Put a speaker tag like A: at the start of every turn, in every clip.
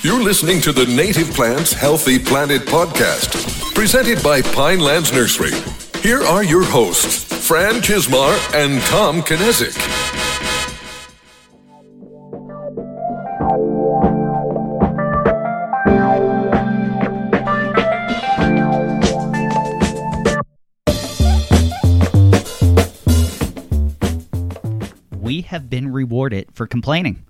A: You're listening to the Native Plants Healthy Planet podcast, presented by Pinelands Nursery. Here are your hosts, Fran Chismar and Tom Kinesic.
B: we have been rewarded for complaining.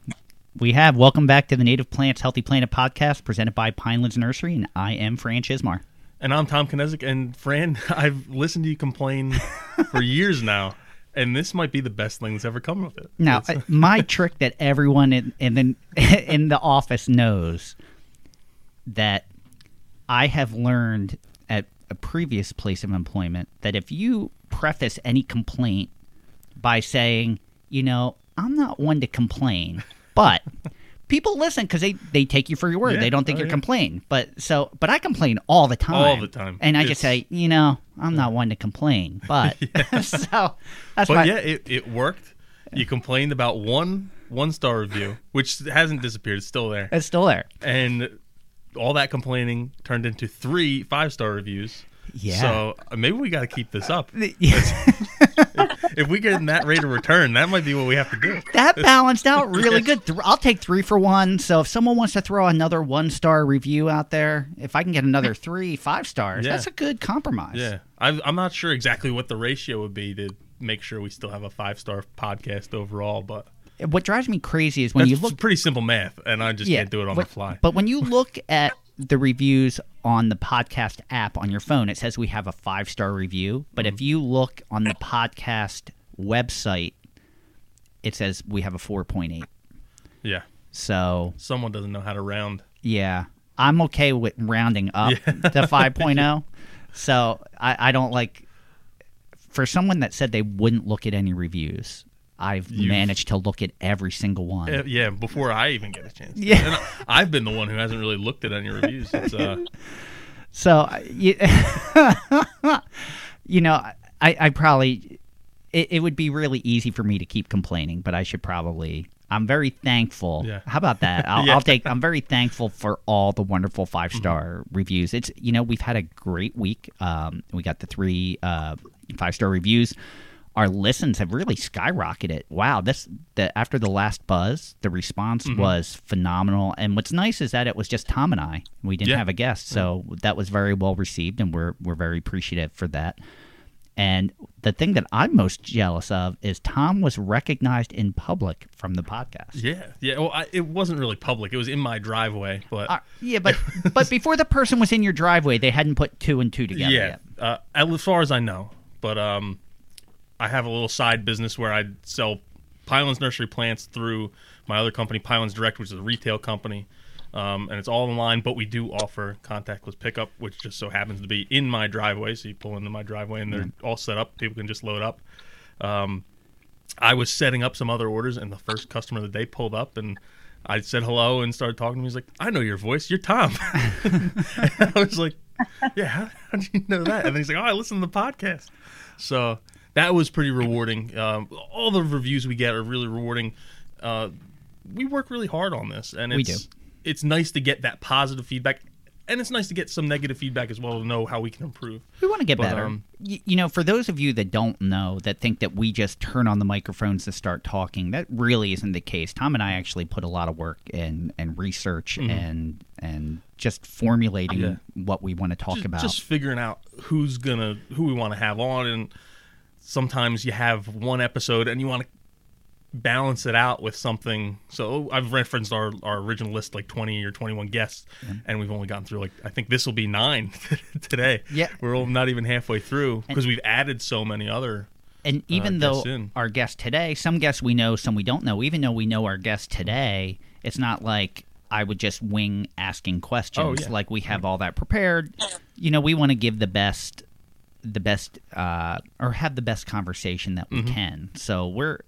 B: We have. Welcome back to the Native Plants Healthy Planet podcast presented by Pinelands Nursery, and I am Fran Chismar.
C: And I'm Tom Kinesic. And Fran, I've listened to you complain for years now, and this might be the best thing that's ever come of it.
B: Now, my trick that everyone in, in the in the office knows that I have learned at a previous place of employment that if you preface any complaint by saying, you know, I'm not one to complain, but people listen because they, they take you for your word.
C: Yeah,
B: They don't think
C: oh,
B: you're
C: yeah.
B: complaining. But so, but I complain all the time,
C: All the time.
B: and I just say, you know, I'm not one to complain, but so that's
C: but yeah, it, it worked. You complained about one one star review, which hasn't disappeared. It's still there.
B: it's still there.
C: And all that complaining turned into three five star reviews.
B: Yeah.
C: So uh, maybe we got to keep this up.
B: Yeah.
C: If we get in that rate of return, that might be what we have to do.
B: that balanced out really good. I'll take three for one. So if someone wants to throw another one star review out there, if I can get another three five stars,
C: Yeah.
B: that's a good compromise.
C: Yeah, I, I'm not sure exactly what the ratio would be to make sure we still have a five star podcast overall, but
B: What drives me crazy is when
C: that's
B: you look.
C: pretty simple math, and I just
B: Yeah,
C: can't do it on
B: but-
C: the fly.
B: But when you look at the reviews on the podcast app on your phone, it says we have a five star review. But
C: Mm-hmm.
B: if you look on the podcast website, it says we have a four point eight.
C: yeah,
B: So
C: someone doesn't know how to round.
B: Yeah. I'm okay with rounding up to 5.0. So I, I don't like, for someone that said they wouldn't look at any reviews, I've
C: You've-
B: managed to look at every single one.
C: Uh, yeah, before I even get a chance.
B: Yeah.
C: and I've been the one who hasn't really looked at any reviews. Uh,
B: So, you, you know, I, I probably, it, it would be really easy for me to keep complaining, but I should probably. I'm very thankful.
C: Yeah.
B: How about that? I'll,
C: Yeah.
B: I'll take. I'm very thankful for all the wonderful five star reviews. It's you know we've had a great week. Um, we got the three uh, five star reviews. Our listens have really skyrocketed. Wow, this the after the last buzz, the response was phenomenal. And what's nice is that it was just Tom and I. We didn't
C: Yeah.
B: have a guest, so that was very well received, and we're we're very appreciative for that. And the thing that I'm most jealous of is Tom was recognized in public from the podcast.
C: yeah, yeah. Well, I, it wasn't really public. It was in my driveway, but
B: Uh, yeah, but but before the person was in your driveway, they hadn't put two and two together
C: yeah,
B: yet.
C: uh, as far as I know. But um, I have a little side business where I sell Pinelands nursery plants through my other company, Pylons Direct, which is a retail company, um, and it's all online. But we do offer contactless pickup, which just so happens to be in my driveway. So you pull into my driveway, and they're all set up. People can just load up. Um, I was setting up some other orders, and the first customer of the day pulled up, and I said hello and started talking to him. He's like, "I know your voice. You're Tom." I was like, "Yeah, how, how did you know that?" And then he's like, "Oh, I listen to the podcast." So that was pretty rewarding. Um, all the reviews we get are really rewarding. Uh, we work really hard on this, and
B: We
C: it's
B: do.
C: it's nice to get that positive feedback, and it's nice to get some negative feedback as well to know how we can improve.
B: We want to get
C: But,
B: better.
C: um,
B: Y- you know, for those of you that don't know, that think that we just turn on the microphones to start talking, that really isn't the case. Tom and I actually put a lot of work in and research and and just formulating
C: Mm-hmm. Yeah.
B: what we want to talk
C: just,
B: about.
C: just figuring out who's gonna who we want to have on and sometimes you have one episode and you want to balance it out with something so i've referenced our, our original list like 20 or 21 guests mm-hmm. and we've only gotten through like i think this will be nine today
B: Yeah.
C: we're all not even halfway through because we've added so many other
B: And uh, even though
C: in.
B: our guest today, some guests we know, some we don't know. Even though we know our guest today, it's not like I would just wing asking questions.
C: Oh, yeah.
B: Like we have all that prepared. You know, we want to give the best, the best, uh, or have the best conversation that
C: Mm-hmm.
B: we can. So we're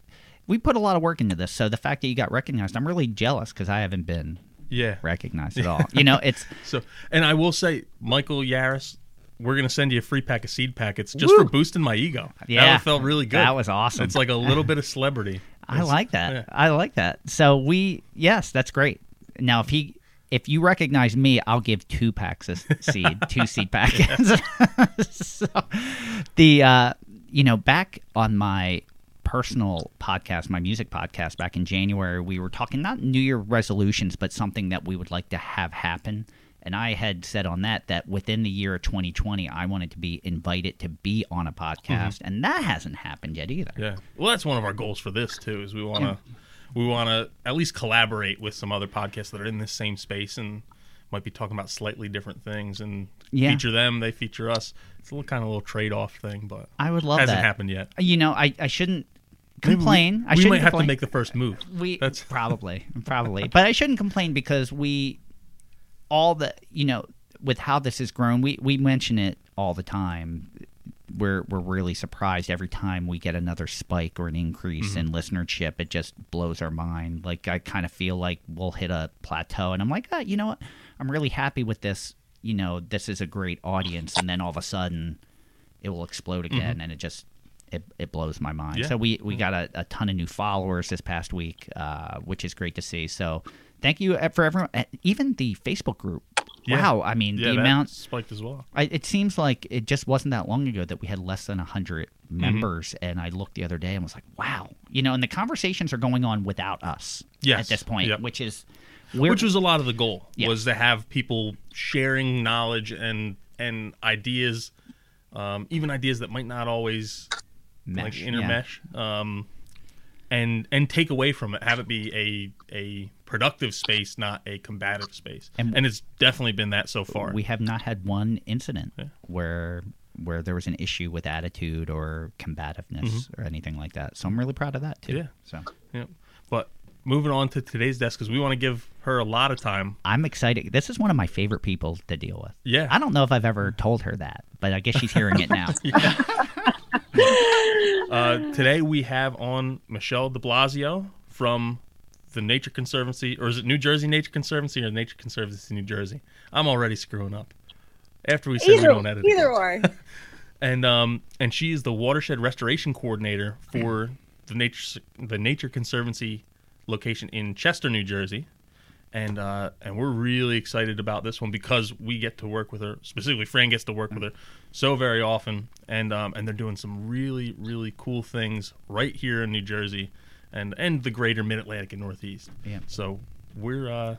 B: we put a lot of work into this. So the fact that you got recognized, I'm really jealous because I haven't been
C: yeah
B: recognized at all. You know, it's
C: so and i will say michael yaris we're gonna send you a free pack of seed packets just for boosting my ego
B: Yeah.
C: that felt really good
B: That was awesome.
C: it's like a little bit of celebrity
B: I
C: It's-
B: like that.
C: yeah.
B: I like that. So we yes, that's great. Now if he if you recognize me, I'll give two packs of seed, two seed packets. so, the uh, you know, back on my personal podcast, my music podcast, back in January, we were talking not New Year resolutions, but something that we would like to have happen. And I had said on that that within the year of 2020, I wanted to be invited to be on a podcast, and that hasn't happened yet either.
C: Yeah. Well, that's one of our goals for this too. Is we want to we want to at least collaborate with some other podcasts that are in this same space and might be talking about slightly different things and
B: Yeah.
C: feature them. They feature us. It's a little kind of little trade off thing, but
B: I would love
C: hasn't
B: that.
C: happened yet.
B: You know, I, I shouldn't complain. I
C: we
B: shouldn't
C: might have to make the first move.
B: we
C: That's
B: probably probably but i shouldn't complain because we all the you know with how this has grown we we mention it all the time we're we're really surprised every time we get another spike or an increase in listenership it just blows our mind. Like i kind of feel like we'll hit a plateau and i'm like oh, you know what? I'm really happy with this you know this is a great audience and then all of a sudden it will explode again and it just it, it blows my mind.
C: Yeah.
B: so we we got a, a ton of new followers this past week uh, which is great to see. So thank you uh, for everyone uh, even the facebook group
C: Yeah.
B: wow i mean
C: yeah,
B: the amount
C: spiked as well.
B: I, it seems like it just wasn't that long ago that we had less than 100
C: Mm-hmm.
B: members and i looked the other day and was like wow you know and the conversations are going on without us
C: Yes.
B: at this point
C: Yep.
B: which is we're,
C: Which was a lot of the goal
B: Yeah.
C: was to have people sharing knowledge and and ideas, um, even ideas that might not always
B: mesh,
C: like
B: yeah.
C: intermesh, um, and and take away from it, have it be a a productive space, not a combative space.
B: And-
C: And, it's definitely been that so far.
B: we have not had one incident where where there was an issue with attitude or combativeness or anything like that so i'm really proud of that too
C: Mm-hmm. Yeah.
B: so
C: yeah. But moving on to today's desk because we want to give her a lot of time.
B: i'm excited this is one of my favorite people to deal with
C: Yeah.
B: i don't know if i've ever told her that but i guess she's hearing it now
C: Uh, today we have on Michelle De Blasio from the Nature Conservancy, or is it New Jersey Nature Conservancy or Nature Conservancy New Jersey? I'm already screwing up. After we said we
D: Either,
C: don't edit, it.
D: either or.
C: and um, and she is the watershed restoration coordinator for the nature the Nature Conservancy location in Chester, New Jersey. And uh, and we're really excited about this one because we get to work with her. Specifically, Fran gets to work with her so very often, and um, and they're doing some really really cool things right here in New Jersey, and and the greater Mid Atlantic and Northeast.
B: Yeah.
C: So we're uh,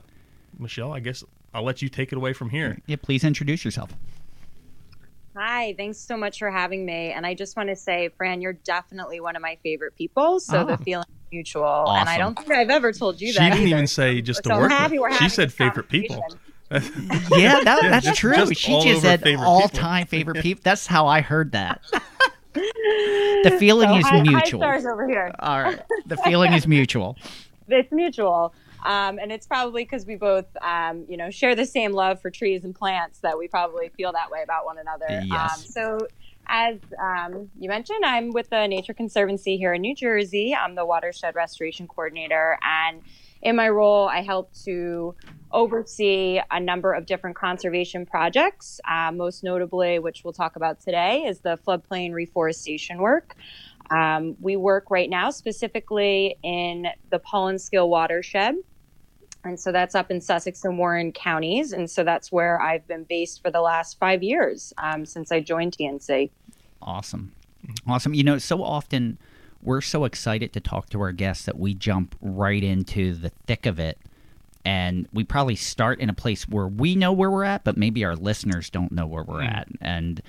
C: Michelle. I guess I'll let you take it away from here.
B: yeah please introduce yourself
D: Hi, thanks so much for having me. And I just want to say, Fran, you're definitely one of my favorite people. So
B: Oh.
D: the feeling is mutual. And I don't think I've ever told you that.
C: She didn't
D: either.
C: even say just to
D: so I'm
C: work
D: happy we're
C: with. She said favorite people.
B: yeah, that, that's
C: just-
B: true.
C: just
B: she just said all time favorite people. That's how I heard that. the feeling
D: So
B: is
D: high, high
B: mutual.
D: stars over here.
B: all right, the feeling is mutual.
D: It's mutual. Um, and it's probably because we both, um, you know, share the same love for trees and plants that we probably feel that way about one another.
B: Yes.
D: Um, so, as um, you mentioned, I'm with the Nature Conservancy here in New Jersey. I'm the watershed restoration coordinator, and in my role, I help to oversee a number of different conservation projects. Uh, most notably, which we'll talk about today, is the floodplain reforestation work. Um, we work right now specifically in the Paulinskill watershed. And so that's up in Sussex and Warren counties. And so that's where I've been based for the last five years um, since I joined TNC.
B: Awesome, awesome. You know, so often we're so excited to talk to our guests that we jump right into the thick of it. And we probably start in a place where we know where we're at, but maybe our listeners don't know where we're at. And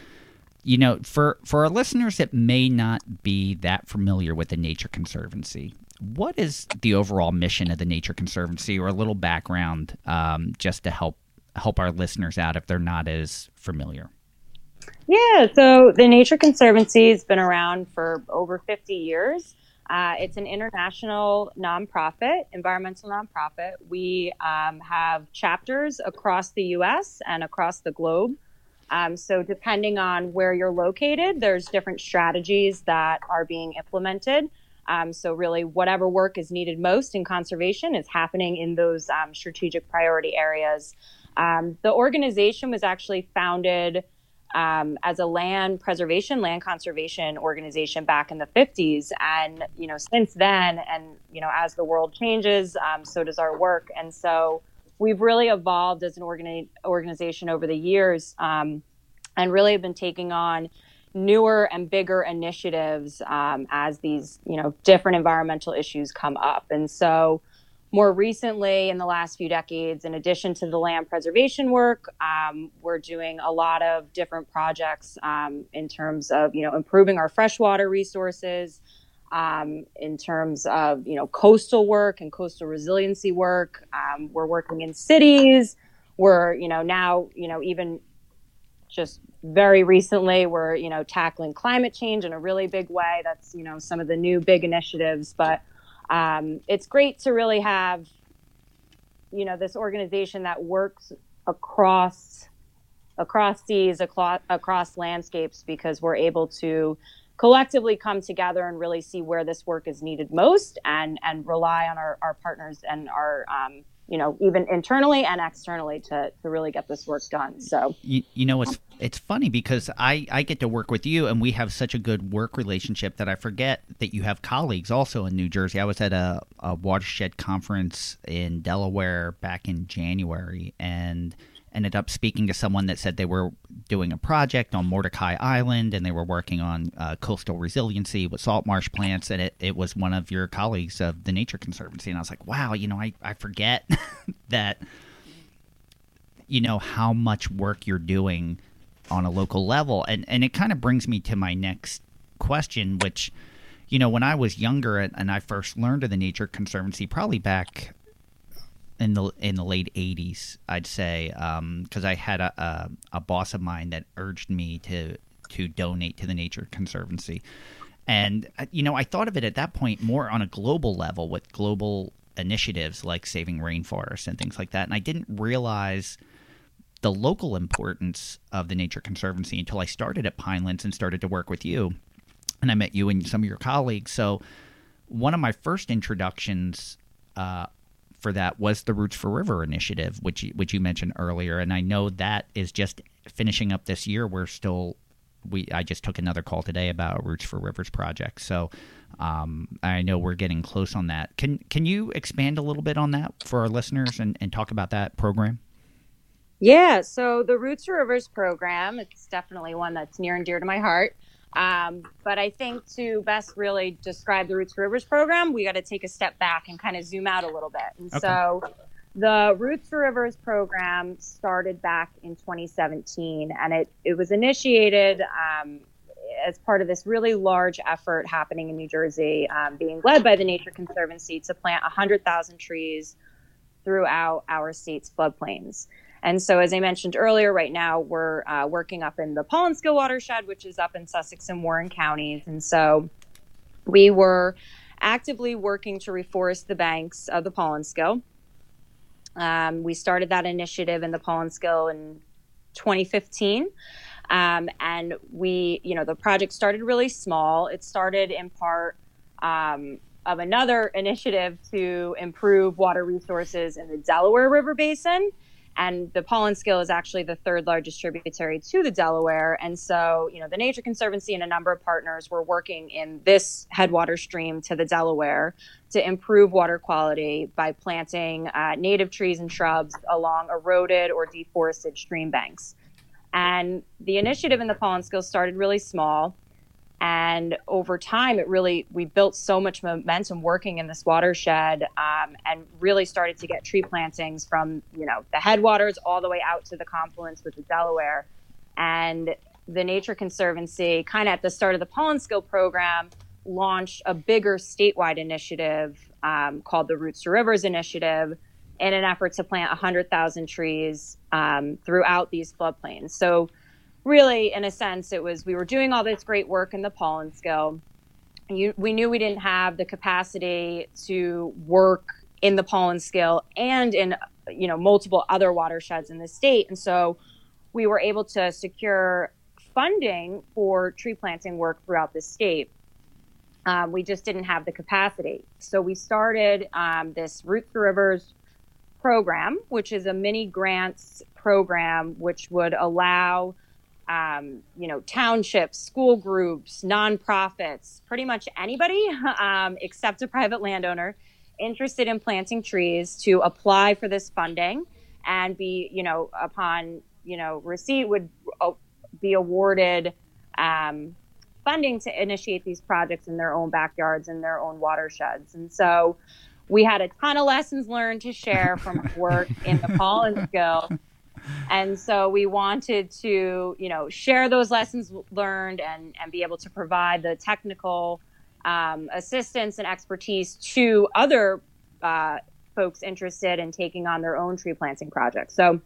B: you know, for for our listeners that may not be that familiar with the Nature Conservancy, what is the overall mission of the Nature Conservancy, or a little background, um, just to help help our listeners out if they're not as familiar?
D: Yeah, so the Nature Conservancy has been around for over 50 years. Uh, it's an international nonprofit, environmental nonprofit. We um, have chapters across the US and across the globe. Um, so, depending on where you're located, there's different strategies that are being implemented. Um, so, really, whatever work is needed most in conservation is happening in those um, strategic priority areas. Um, the organization was actually founded um, as a land preservation, land conservation organization back in the 50s. And, you know, since then, and, you know, as the world changes, um, so does our work. And so we've really evolved as an organi- organization over the years, um, and really have been taking on newer and bigger initiatives um, as these you know different environmental issues come up. And so more recently in the last few decades in addition to the land preservation work um, we're doing a lot of different projects um, in terms of you know improving our freshwater resources um, in terms of you know coastal work and coastal resiliency work. Um, we're working in cities. We're you know now you know even just very recently we're you know tackling climate change in a really big way that's you know some of the new big initiatives but um, it's great to really have you know this organization that works across across seas across, across landscapes because we're able to collectively come together and really see where this work is needed most and and rely on our, our partners and our um, you know, even internally and externally to, to really get this work done. So
B: you, you know it's it's funny because I, I get to work with you and we have such a good work relationship that I forget that you have colleagues also in New Jersey. I was at a, a watershed conference in Delaware back in January and ended up speaking to someone that said they were doing a project on Mordecai Island and they were working on uh, coastal resiliency with salt marsh plants. And it, it was one of your colleagues of the Nature Conservancy. And I was like, wow, you know, I, I forget that, you know, how much work you're doing on a local level. And, and it kind of brings me to my next question, which, you know, when I was younger and I first learned of the Nature Conservancy, probably back in the in the late '80s, I'd say, because um, I had a, a, a boss of mine that urged me to to donate to the Nature Conservancy, and uh, you know I thought of it at that point more on a global level with global initiatives like saving rainforests and things like that, and I didn't realize the local importance of the Nature Conservancy until I started at Pinelands and started to work with you, and I met you and some of your colleagues. So one of my first introductions uh, for that was the Roots for River initiative, which which you mentioned earlier, and I know that is just finishing up this year. We're still we I just took another call today about Roots for Rivers project, so um, I know we're getting close on that. Can can you expand a little bit on that for our listeners and, and talk about that program?
D: Yeah, so the Roots for Rivers program, it's definitely one that's near and dear to my heart. Um, but I think to best really describe the Roots to Rivers program, we got to take a step back and kind of zoom out a little bit. And okay. so the Roots for Rivers program started back in 2017, and it, it was initiated um, as part of this really large effort happening in New Jersey, um, being led by the Nature Conservancy to plant 100,000 trees throughout our state's floodplains. And so, as I mentioned earlier, right now we're uh, working up in the Paulinskill watershed, which is up in Sussex and Warren counties. And so, we were actively working to reforest the banks of the Paulinskill. Um, we started that initiative in the Paulinskill in 2015. Um, and we, you know, the project started really small. It started in part um, of another initiative to improve water resources in the Delaware River Basin. And the Paulinskill is actually the third largest tributary to the Delaware. And so, you know, the Nature Conservancy and a number of partners were working in this headwater stream to the Delaware to improve water quality by planting uh, native trees and shrubs along eroded or deforested stream banks. And the initiative in the Paulinskill started really small and over time it really we built so much momentum working in this watershed um, and really started to get tree plantings from you know the headwaters all the way out to the confluence with the delaware. And the nature conservancy kind of at the start of the Paulinskill program launched a bigger statewide initiative um, called the roots to rivers initiative in an effort to plant 100000 trees um, throughout these floodplains. So really, in a sense, it was we were doing all this great work in the Paulinskill. You, we knew we didn't have the capacity to work in the Paulinskill and in you know multiple other watersheds in the state, and so we were able to secure funding for tree planting work throughout the state. Um, we just didn't have the capacity, so we started um, this Roots for Rivers program, which is a mini grants program, which would allow um, you know, townships, school groups, nonprofits, pretty much anybody um, except a private landowner interested in planting trees to apply for this funding and be, you know, upon, you know, receipt would uh, be awarded um, funding to initiate these projects in their own backyards and their own watersheds. And so we had a ton of lessons learned to share from work in the Collins Guild. And so we wanted to, you know, share those lessons learned and, and be able to provide the technical um, assistance and expertise to other uh, folks interested in taking on their own tree planting projects. So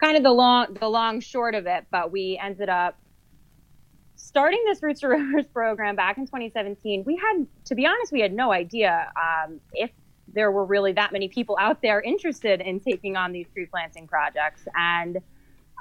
D: kind of the long the long short of it, but we ended up starting this Roots to Rivers program back in 2017, we had, to be honest, we had no idea um, if there were really that many people out there interested in taking on these tree planting projects. And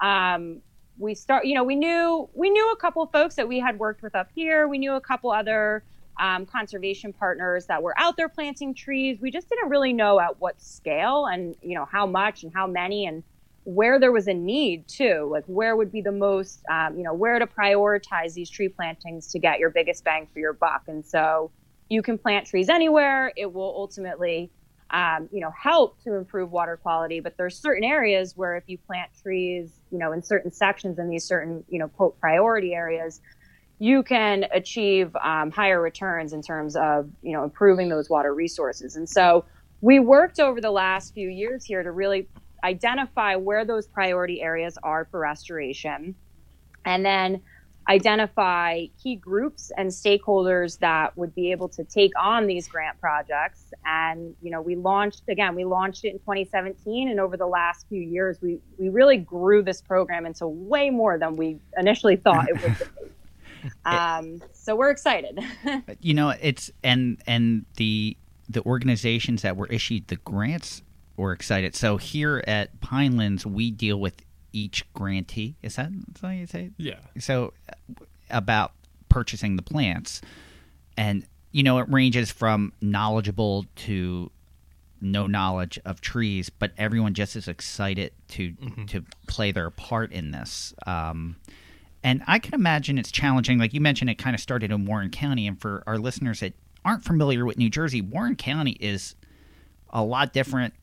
D: um, we start, you know, we knew we knew a couple folks that we had worked with up here. We knew a couple other um, conservation partners that were out there planting trees. We just didn't really know at what scale and you know how much and how many and where there was a need too, like where would be the most, um, you know, where to prioritize these tree plantings to get your biggest bang for your buck. And so you can plant trees anywhere. It will ultimately, um, you know, help to improve water quality. But there's certain areas where if you plant trees, you know, in certain sections in these certain, you know, quote priority areas, you can achieve um, higher returns in terms of, you know, improving those water resources. And so we worked over the last few years here to really identify where those priority areas are for restoration, and then identify key groups and stakeholders that would be able to take on these grant projects. And you know we launched again we launched it in 2017 and over the last few years we we really grew this program into way more than we initially thought it would be. Um, so we're excited.
B: You know it's and and the the organizations that were issued the grants we're excited. So here at Pinelands, we deal with each grantee. Is that that you say?
C: Yeah.
B: So uh, about purchasing the plants, and you know it ranges from knowledgeable to no knowledge of trees, but everyone just is excited to mm-hmm. to play their part in this. Um, and I can imagine it's challenging. Like you mentioned, it kind of started in Warren County, and for our listeners that aren't familiar with New Jersey, Warren County is a lot different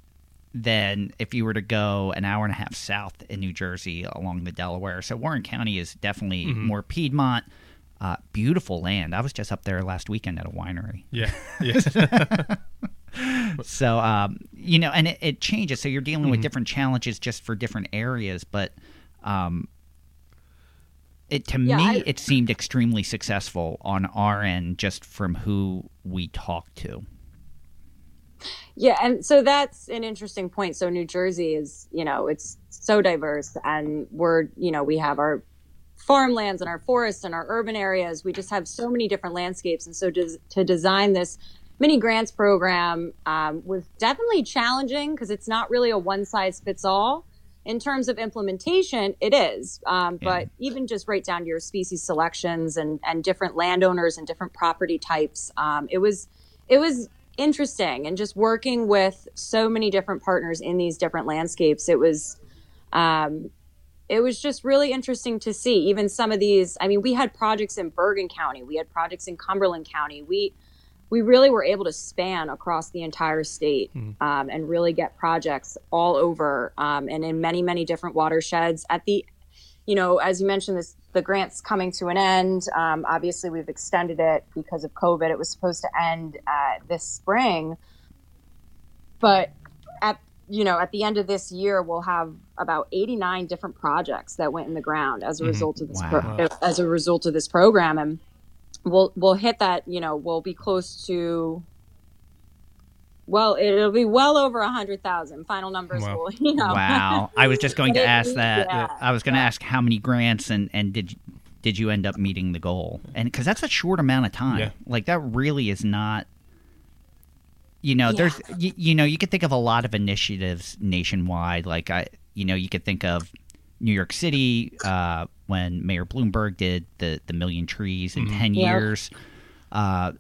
B: than if you were to go an hour and a half south in New Jersey along the Delaware. So Warren County is definitely mm-hmm. more Piedmont. Uh, beautiful land. I was just up there last weekend at a winery.
C: Yeah. yeah.
B: so um, you know, and it, it, changes. So you're dealing mm-hmm. with different challenges just for different areas, but um, it to yeah, me I, it seemed extremely successful on our end, just from who we talked to.
D: Yeah, and so that's an interesting point. So New Jersey is, you know, it's so diverse, and we're, you know, we have our farmlands and our forests and our urban areas. We just have so many different landscapes, and so to, to design this mini grants program um, was definitely challenging because it's not really a one size fits all. In terms of implementation, it is, um, yeah. but even just right down to your species selections and and different landowners and different property types, um, it was it was interesting and just working with so many different partners in these different landscapes it was um, it was just really interesting to see. Even some of these i mean we had projects in bergen county we had projects in cumberland county. We we really were able to span across the entire state mm-hmm. um, and really get projects all over um, and in many many different watersheds. At the you know, as you mentioned, this the grant's coming to an end. Um, obviously, we've extended it because of COVID. It was supposed to end uh, this spring, but at you know at the end of this year, we'll have about 89 different projects that went in the ground as a mm-hmm. result of this wow. pro- as a result of this program, and we'll we'll hit that. You know, we'll be close to well, it'll be well over a hundred thousand. Final numbers wow. will, you know.
B: Wow! I was just going to ask that. Yeah. I was going to yeah. ask how many grants and and did did you end up meeting the goal? And because that's a short amount of time. Yeah. Like that really is not. You know, there's you, you know you could think of a lot of initiatives nationwide. Like I, you know, you could think of New York City uh, when Mayor Bloomberg did the the million trees in mm-hmm. ten years. Uh,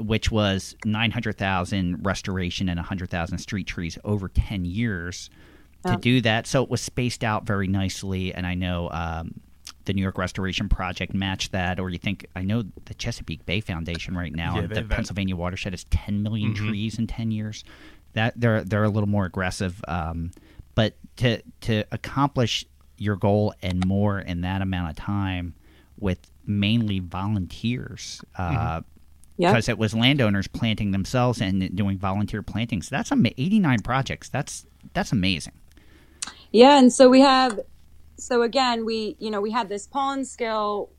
B: which was 900,000 restoration and 100,000 street trees over 10 years to oh. do that. So it was spaced out very nicely. And I know um, the New York Restoration Project matched that, or you think I know the Chesapeake Bay Foundation right now,
C: Yeah,
B: the
C: have that.
B: Pennsylvania watershed is 10 million
C: Mhm.
B: trees in 10 years. That they're they're a little more aggressive, um, but to to accomplish your goal and more in that amount of time with mainly volunteers. Uh,
D: Yeah.
B: Because it was landowners planting themselves and doing volunteer plantings. That's am- 89 projects. That's that's amazing.
D: Yeah, and so we have, so again, we you know we had this Paulins Kill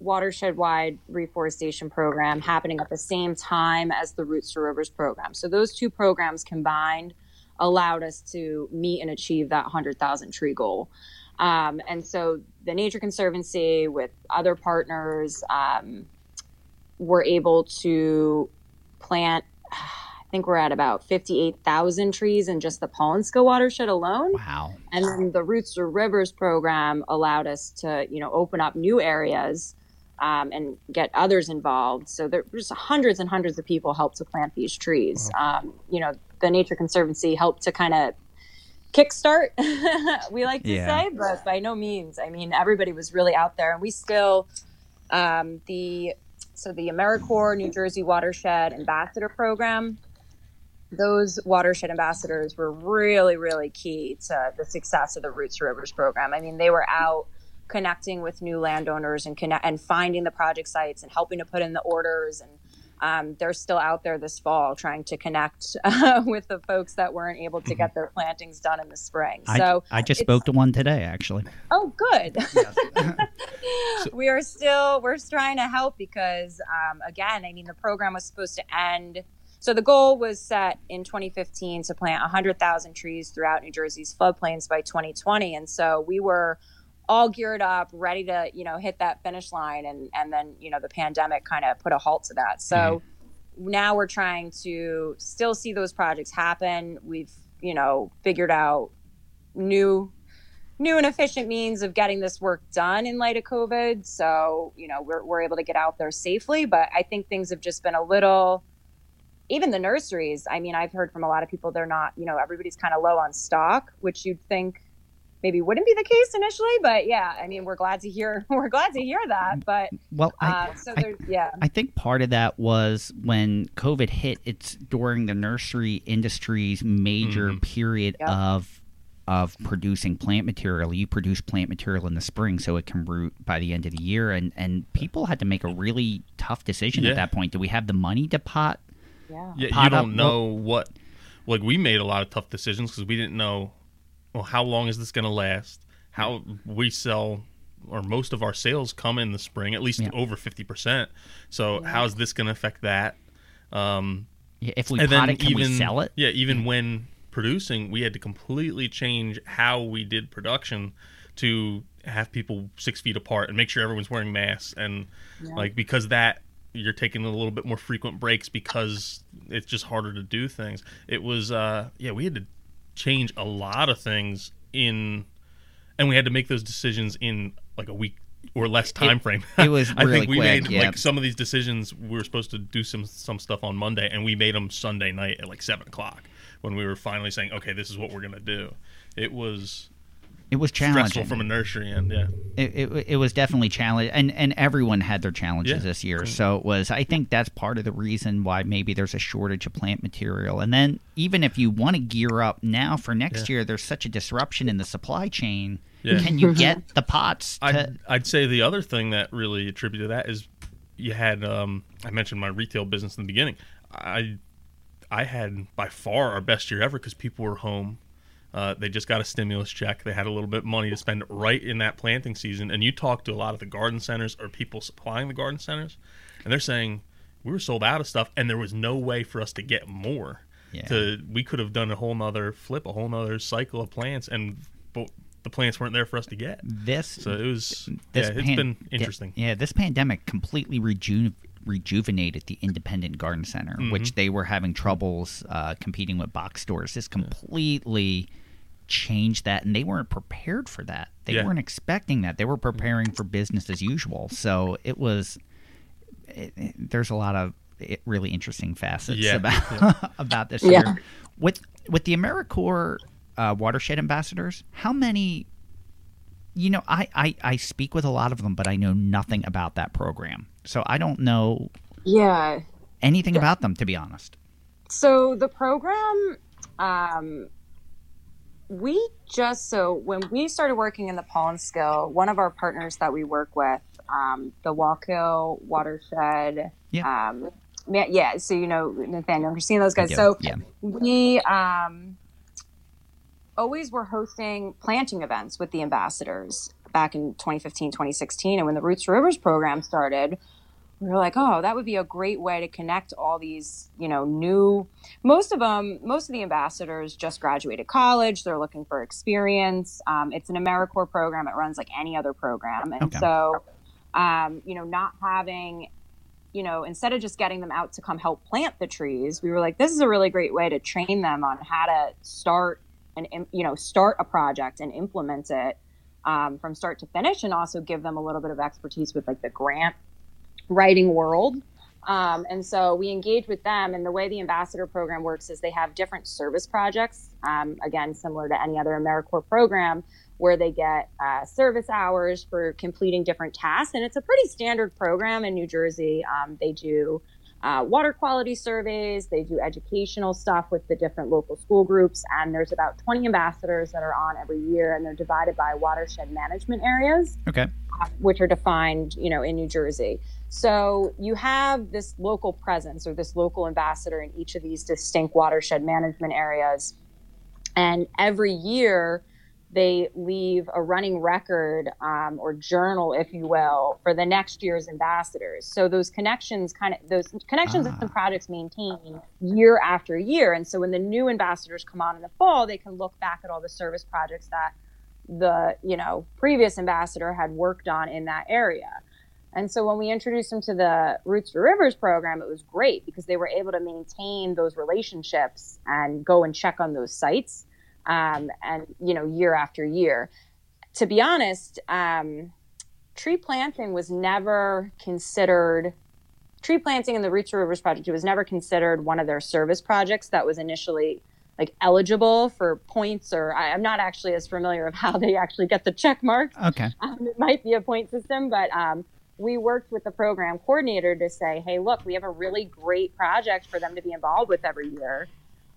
D: watershed wide reforestation program happening at the same time as the Roots to Rivers program. So those two programs combined allowed us to meet and achieve that 100,000 tree goal. Um, and so the Nature Conservancy with other partners um, were able to plant. I think we're at about 58,000 trees in just the Paulinskill watershed alone.
B: Wow.
D: And then the Roots to Rivers program allowed us to, you know, open up new areas um, and get others involved. So there- there's hundreds and hundreds of people helped to plant these trees. Um, you know, the Nature Conservancy helped to kind of kickstart, we like to
B: Yeah.
D: say, but by no means. I mean, everybody was really out there, and we still, um, the so the AmeriCorps New Jersey Watershed Ambassador Program those watershed ambassadors were really, really key to the success of the Roots Rivers program. I mean, they were out connecting with new landowners and connect and finding the project sites and helping to put in the orders. And um, they're still out there this fall trying to connect uh, with the folks that weren't able to get their plantings done in the spring. So,
B: I just spoke to one today, actually.
D: oh, good. we are still we're trying to help because um, again i mean the program was supposed to end so the goal was set in 2015 to plant 100000 trees throughout new jersey's floodplains by 2020 and so we were all geared up ready to you know hit that finish line and and then you know the pandemic kind of put a halt to that so mm-hmm. now we're trying to still see those projects happen we've you know figured out new new and efficient means of getting this work done in light of COVID. So, you know, we're, we're able to get out there safely. But I think things have just been a little, even the nurseries. I mean, I've heard from a lot of people they're not, you know, everybody's kind of low on stock, which you'd think maybe wouldn't be the case initially. But yeah, I mean, we're glad to hear, we're glad to hear that. But
B: Well, I,
D: uh, so
B: I-
D: yeah.
B: I think part of that was when COVID hit. It's during the nursery industry's major
C: Mhm.
B: period
D: Yep.
B: of of producing plant material. You produce plant material in the spring, so it can root by the end of the year, and and people had to make a really tough decision
C: Yeah.
B: at that point. Do we have the money to pot?
D: Yeah.
C: Yeah,
B: pot
C: you don't know what. Like we made a lot of tough decisions because we didn't know. Well, how long is this going to last? How we sell, or most of our sales come in the spring, at least
B: Yeah.
C: over fifty percent. So how's this going to affect that? Um,
B: Yeah, If we
C: and
B: pot
C: then
B: it, can
C: even
B: we sell it?
C: Yeah, even when producing, we had to completely change how we did production to have people six feet apart and make sure everyone's wearing masks and like because that you're taking a little bit more frequent breaks because it's just harder to do things. It was uh yeah, we had to change a lot of things in and we had to make those decisions in like a week or less time frame.
B: it was
C: I
B: really
C: think we
B: quick,
C: made
B: yeah.
C: like some of these decisions. We were supposed to do some some stuff on Monday, and we made them Sunday night at like seven o'clock when we were finally saying, "Okay, this is what we're gonna do." It was
B: It was
C: stressful
B: challenging.
C: from a nursery end. Yeah,
B: it, it, it was definitely challenging and, and everyone had their challenges
C: Yeah.
B: this year so it was i think that's part of the reason why maybe there's a shortage of plant material and then even if you want to gear up now for next
C: Yeah.
B: year there's such a disruption in the supply chain
C: Yeah.
B: can you get the pots to
C: I'd, I'd say the other thing that really attributed to that is you had um, I mentioned my retail business in the beginning. I I had by far our best year ever because people were home. Uh, they just got a stimulus check. They had a little bit of money to spend right in that planting season. And you talk to a lot of the garden centers or people supplying the garden centers, and they're saying we were sold out of stuff, and there was no way for us to get more.
B: Yeah.
C: To we could have done a whole nother flip, a whole nother cycle of plants, and but the plants weren't there for us to get.
B: this
C: So it was.
B: this
C: yeah, it's
B: pan-
C: been interesting.
B: Yeah, this pandemic completely reju- rejuvenated the independent garden center,
C: Mm-hmm.
B: which they were having troubles uh, competing with box stores. This completely changed that, and they weren't prepared for that. They
C: Yeah.
B: weren't expecting that. They were preparing for business as usual. So it was. It, it- there's a lot of it, really interesting facets
C: Yeah,
B: about about this
D: Yeah.
B: year. With with the AmeriCorps uh, watershed ambassadors, how many you know, I, I, I speak with a lot of them, but I know nothing about that program. So I don't know
D: Yeah.
B: anything about them, to be honest.
D: So the program, um, we just so when we started working in the Paulins Kill, one of our partners that we work with, um, the Wallkill Watershed,
B: Yeah.
D: um, yeah. So you know Nathaniel, you're seeing those guys. So
B: yeah.
D: we um, always were hosting planting events with the ambassadors back in 2015 2016 and when the roots to rivers program started we were like oh that would be a great way to connect all these you know new most of them most of the ambassadors just graduated college. They're looking for experience. Um, it's an americorps program. It runs like any other program. And
B: Okay.
D: so um, you know not having you know, instead of just getting them out to come help plant the trees, we were like, this is a really great way to train them on how to start and you know start a project and implement it um, from start to finish, and also give them a little bit of expertise with like the grant writing world. Um, and so we engage with them, and the way the ambassador program works is they have different service projects. Um, again, similar to any other AmeriCorps program, where they get uh, service hours for completing different tasks. And it's a pretty standard program in New Jersey. Um, they do uh, water quality surveys, they do educational stuff with the different local school groups, and there's about 20 ambassadors that are on every year, and they're divided by watershed management areas
B: Okay.
D: which are defined, you know, in New Jersey. So you have this local presence or this local ambassador in each of these distinct watershed management areas. And every year they leave a running record um, or journal, if you will, for the next year's ambassadors. So those connections kind of those connections
B: Ah.
D: and projects maintain year after year. And so when the new ambassadors come on in the fall, they can look back at all the service projects that the you know previous ambassador had worked on in that area. And so when we introduced them to the Roots to Rivers program, it was great because they were able to maintain those relationships and go and check on those sites, um, and you know year after year. To be honest, um, tree planting was never considered. Tree planting in the Roots to Rivers project it was never considered one of their service projects that was initially like eligible for points or I, I'm not actually as familiar of how they actually get the check mark
B: Okay.
D: um, it might be a point system, but um, we worked with the program coordinator to say, hey, look, we have a really great project for them to be involved with every year.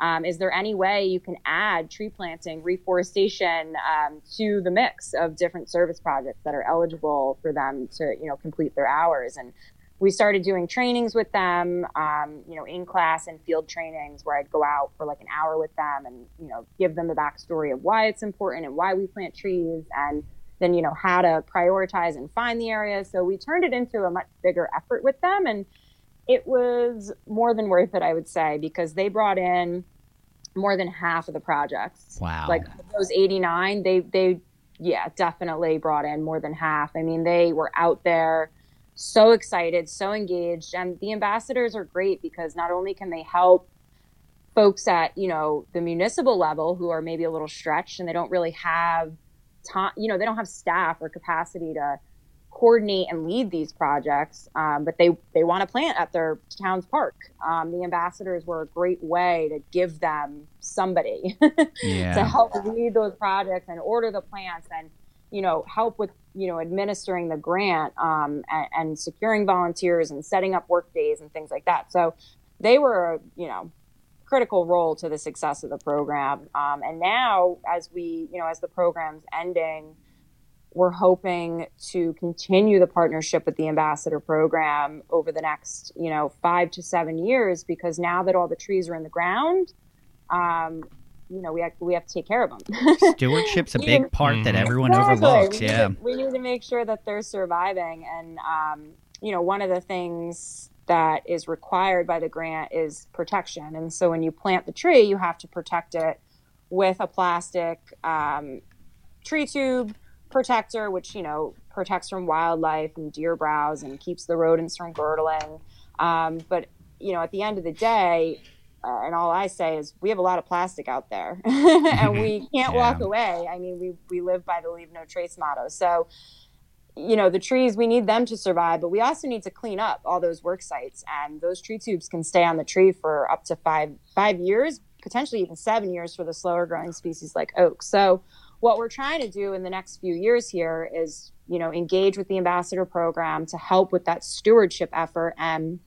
D: Um, is there any way you can add tree planting, reforestation um, to the mix of different service projects that are eligible for them to, you know, complete their hours? And we started doing trainings with them, um, you know, in class and field trainings where I'd go out for like an hour with them and, you know, give them the backstory of why it's important and why we plant trees and then, you know, how to prioritize and find the areas. So we turned it into a much bigger effort with them. And it was more than worth it, I would say, because they brought in more than half of the projects.
B: Wow.
D: Like those 89, they, they, yeah, definitely brought in more than half. I mean, they were out there so excited, so engaged. And the ambassadors are great because not only can they help folks at, you know, the municipal level who are maybe a little stretched and they don't really have time, you know, they don't have staff or capacity to coordinate and lead these projects, um, but they, they want to plant at their town's park. Um, the ambassadors were a great way to give them somebody to help lead those projects and order the plants and you know help with you know administering the grant um, and, and securing volunteers and setting up work days and things like that so they were you know critical role to the success of the program um, and now as we you know as the program's ending we're hoping to continue the partnership with the ambassador program over the next you know five to seven years because now that all the trees are in the ground um, you know we have, we have to take care of them
B: Stewardship's a big
D: didn't-
B: part that
C: Mhm.
B: everyone
D: Exactly.
B: overlooks.
D: We need
B: Yeah.
D: to- we need to make sure that they're surviving. And, um, you know, one of the things that is required by the grant is protection. And so when you plant the tree, you have to protect it with a plastic um, tree tube protector, which, you know, protects from wildlife and deer browse and keeps the rodents from girdling. Um, but, you know, at the end of the day, uh, and all I say is we have a lot of plastic out there, and we can't walk away. I mean, we we live by the leave no trace motto. So, you know, the trees we need them to survive, but we also need to clean up all those work sites, and those tree tubes can stay on the tree for up to five five years, potentially even seven years for the slower growing species like oak. So. what we're trying to do in the next few years here is, you know, engage with the ambassador program to help with that stewardship effort and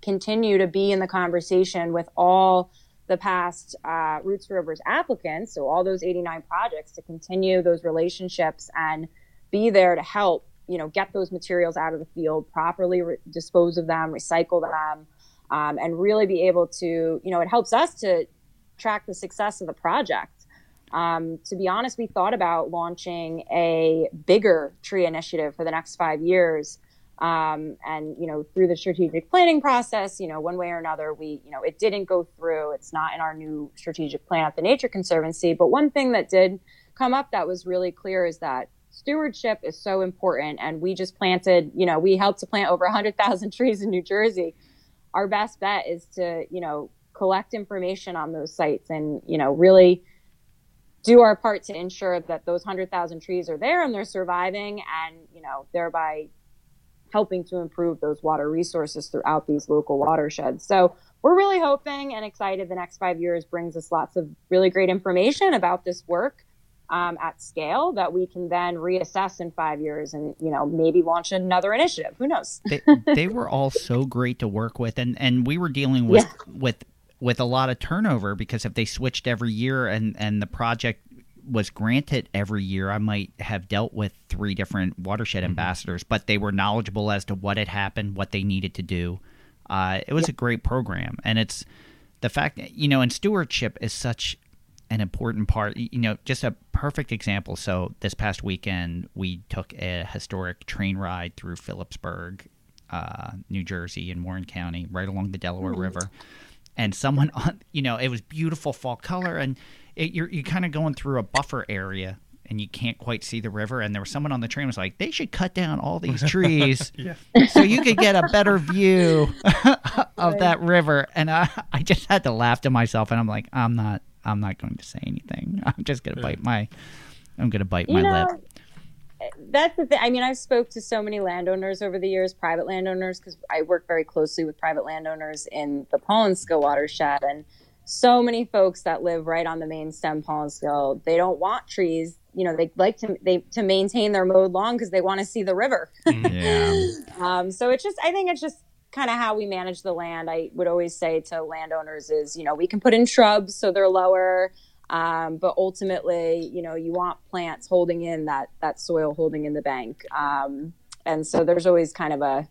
D: continue to be in the conversation with all the past uh, Roots Rivers applicants, so all those 89 projects, to continue those relationships and be there to help, you know, get those materials out of the field, properly re- dispose of them, recycle them, um, and really be able to, you know, it helps us to track the success of the project. Um, to be honest, we thought about launching a bigger tree initiative for the next five years. Um, and you know, through the strategic planning process, you know, one way or another, we, you know, it didn't go through. It's not in our new strategic plan at the Nature Conservancy. But one thing that did come up that was really clear is that stewardship is so important. And we just planted, you know, we helped to plant over 100,000 trees in New Jersey. Our best bet is to, you know, collect information on those sites and, you know, really do our part to ensure that those 100,000 trees are there and they're surviving and, you know, thereby helping to improve those water resources throughout these local watersheds. So we're really hoping and excited the next five years brings us lots of really great information about this work um, at scale that we can then reassess in five years and you know maybe launch another initiative. Who knows?
B: they, they were all so great to work with, and and we were dealing with
D: Yeah.
B: with with a lot of turnover because if they switched every year and and the project was granted every year, I might have dealt with three different watershed ambassadors, but they were knowledgeable as to what had happened, what they needed to do. Uh, it was a great program, and it's the fact that you know, and stewardship is such an important part. You know, just a perfect example. So this past weekend, we took a historic train ride through Phillipsburg, uh, New Jersey, in Warren County, right along the Delaware River. And someone, on, you know, it was beautiful fall color, and it, you're you're kind of going through a buffer area. And you can't quite see the river. And there was someone on the train was like, "They should cut down all these trees so you could get a better view of that river." And I, I just had to laugh to myself, and I'm like, "I'm not, I'm not going to say anything. I'm just gonna bite my, I'm gonna bite my
D: you know,
B: lip."
D: that's the thing. I mean, I've spoke to so many landowners over the years, private landowners, because I work very closely with private landowners in the Paulinskill watershed, and so many folks that live right on the main stem Paulinskill, they don't want trees. You know, they like to they to maintain their mowed lawn because they want to see the river.
B: Yeah.
D: Um, so it's just, I think it's just kind of how we manage the land. I would always say to landowners is, you know, we can put in shrubs so they're lower, um, but ultimately, you know, you want plants holding in that that soil, holding in the bank. Um, and so there's always kind of a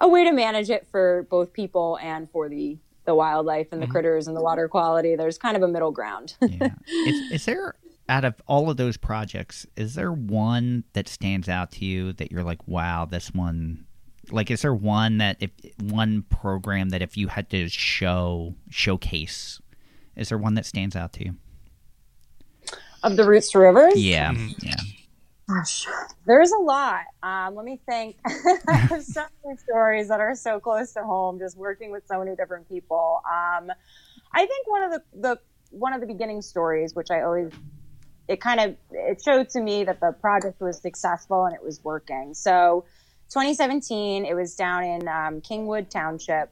D: a way to manage it for both people and for the the wildlife and the critters and the water quality. There's kind of a middle ground.
B: yeah. Is, is there out of all of those projects, is there one that stands out to you that you're like, wow, this one? Like, is there one that if one program that if you had to show showcase, is there one that stands out to you?
D: of the roots to rivers.
B: Yeah, yeah.
D: Gosh, there's a lot. Um, let me think. I have so many stories that are so close to home. Just working with so many different people. Um, I think one of the, the one of the beginning stories, which I always it kind of it showed to me that the project was successful and it was working. So, 2017, it was down in um, Kingwood Township,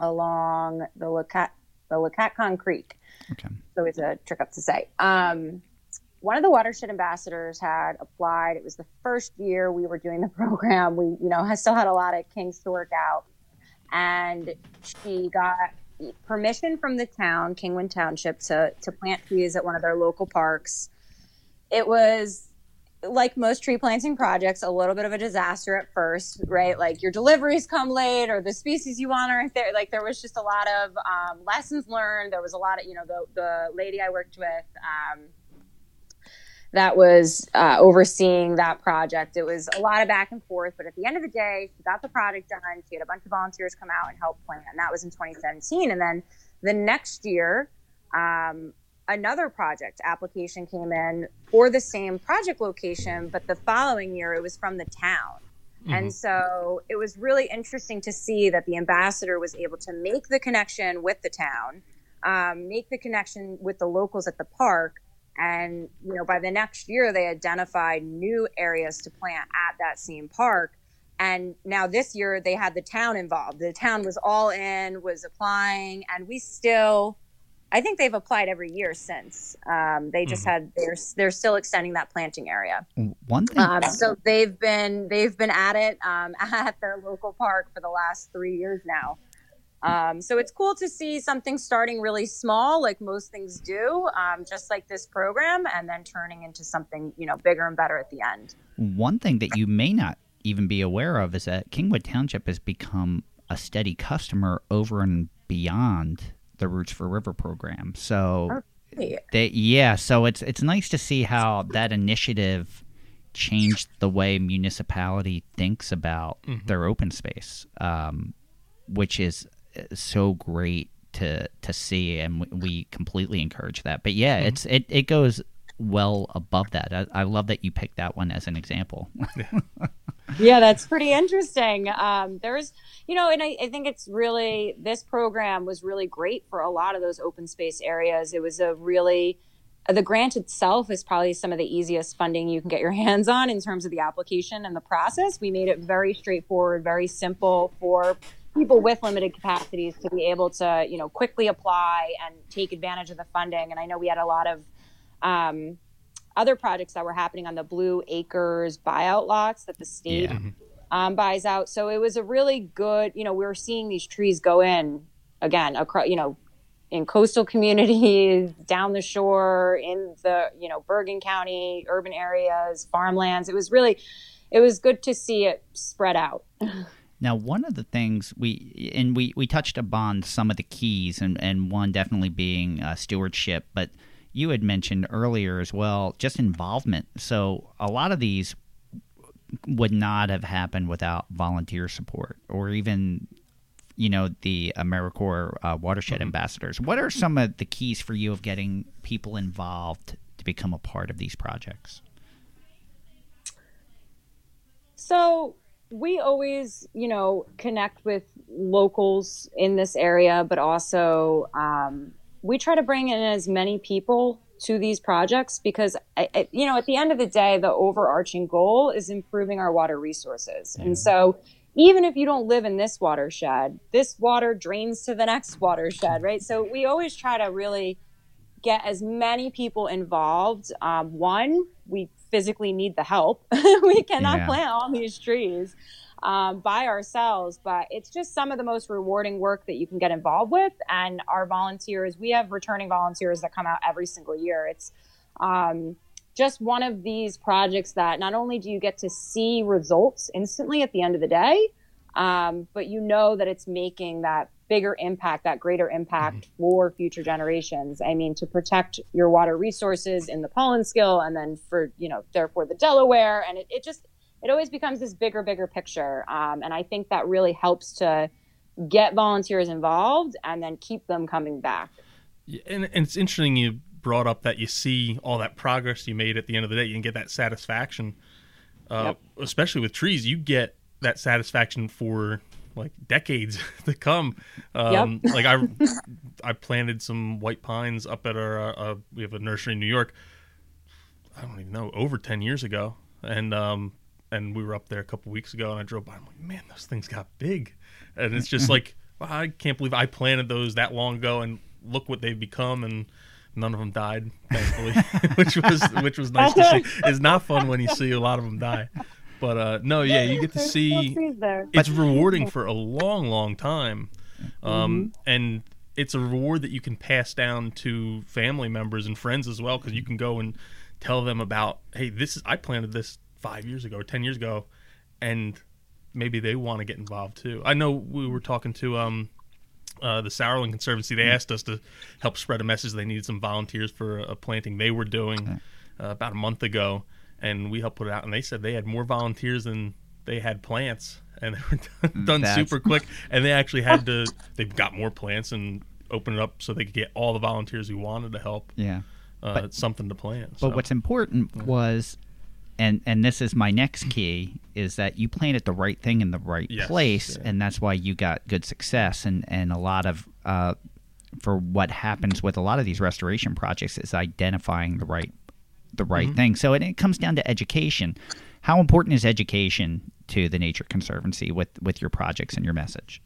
D: along the Lacat the Lockatong Creek
B: Okay.
D: so it's a trick up to say. Um, one of the watershed ambassadors had applied. It was the first year we were doing the program. We, you know, I still had a lot of kinks to work out, and she got permission from the town, Kingwood Township, to to plant trees at one of their local parks. It was like most tree planting projects, a little bit of a disaster at first, right? Like your deliveries come late, or the species you want aren't there. Like there was just a lot of um, lessons learned. There was a lot of, you know, the the lady I worked with um, that was uh, overseeing that project. It was a lot of back and forth, but at the end of the day, she got the project done. She had a bunch of volunteers come out and help plant, and that was in 2017. And then the next year. Um, another project application came in for the same project location, but the following year it was from the town. And so it was really interesting to see that the ambassador was able to make the connection with the town, um, make the connection with the locals at the park. And, you know, by the next year, they identified new areas to plant at that same park. And now this year, they had the town involved. The town was all in, was applying, and we still I think they've applied every year since. Um, they just had they're they're still extending that planting area.
B: One thing,
D: Um, so they've been they've been at it um, at their local park for the last three years now. Um, so it's cool to see something starting really small, like most things do, um, just like this program, and then turning into something you know bigger and better at the end.
B: one thing that you may not even be aware of is that Kingwood Township has become a steady customer over and beyond the Roots for River program. So
D: Hey,
B: they, yeah, so it's it's nice to see how that initiative changed the way municipality thinks about their open space, um, which is uh, so great to to see, and we, we completely encourage that. But yeah, it's it it goes well above that. I, I love that you picked that one as an example.
D: Yeah, that's pretty interesting. Um, there's, you know, and I, I think it's really, this program was really great for a lot of those open space areas. It was a really, the grant itself is probably some of the easiest funding you can get your hands on in terms of the application and the process. We made it very straightforward, very simple for people with limited capacities to be able to, you know, quickly apply and take advantage of the funding. And I know we had a lot of, um, other projects that were happening on the Blue Acres buyout lots that the state
B: Yeah.
D: um, buys out. So it was a really good, you know, we were seeing these trees go in again across, you know, in coastal communities, down the shore, in the, you know, Bergen County, urban areas, farmlands. It was really, it was good to see it spread out.
B: Now, one of the things we and we we touched upon some of the keys, and and one definitely being uh, stewardship, but you had mentioned earlier as well, just involvement. So a lot of these would not have happened without volunteer support, or even you know the AmeriCorps uh, watershed ambassadors. What are some of the keys for you of getting people involved to become a part of these projects?
D: So we always, you know, connect with locals in this area, but also um, we try to bring in as many people to these projects because, you know, at the end of the day, the overarching goal is improving our water resources. And so even if you don't live in this watershed, this water drains to the next watershed, right? So we always try to really get as many people involved. Um, one, we physically need the help. we cannot
B: Yeah.
D: plant all these trees um, by ourselves, but it's just some of the most rewarding work that you can get involved with. And our volunteers, we have returning volunteers that come out every single year. It's um, just one of these projects that not only do you get to see results instantly at the end of the day, um, but you know that it's making that bigger impact, that greater impact for future generations. I mean, to protect your water resources in the Paulins Kill, and then for you know, therefore the Delaware, and it, it just it always becomes this bigger, bigger picture. Um, and I think that really helps to get volunteers involved and then keep them coming back.
C: Yeah, and, and it's interesting you brought up that you see all that progress you made at the end of the day. You can get that satisfaction, uh, especially with trees. You get that satisfaction for like decades to come. Um, Like I, I planted some white pines up at our. Uh, uh, we have a nursery in New York. I don't even know over ten years ago, and um, and we were up there a couple weeks ago, and I drove by. I'm like, man, those things got big, and it's just like wow, I can't believe I planted those that long ago, and look what they've become, and none of them died, thankfully, which was which was nice to see. It's not fun when you see a lot of them die, but uh, no, yeah, you get to see it's rewarding for a long, long time, um,
D: Mm-hmm.
C: and it's a reward that you can pass down to family members and friends as well, because you can go and tell them about, hey, this is I planted this five years ago or ten years ago, and maybe they want to get involved too. I know we were talking to um, uh, the Sourland Conservancy. They asked us to help spread a message. They needed some volunteers for a planting they were doing uh, about a month ago, and we helped put it out. And they said they had more volunteers than they had plants, and they were done, done
B: That's-
C: super quick. And they actually had to. They got more plants and open it up so they could get all the volunteers who wanted to help.
B: Yeah.
C: Uh, something to plant.
B: But
C: so.
B: what's important was, and and this is my next key, is that you planted the right thing in the right
C: Yes,
B: place,
C: yeah.
B: and that's why you got good success. And and a lot of uh, for what happens with a lot of these restoration projects is identifying the right the right
C: Mm-hmm.
B: thing. So it, it comes down to education. How important is education to the Nature Conservancy with with your projects and your message?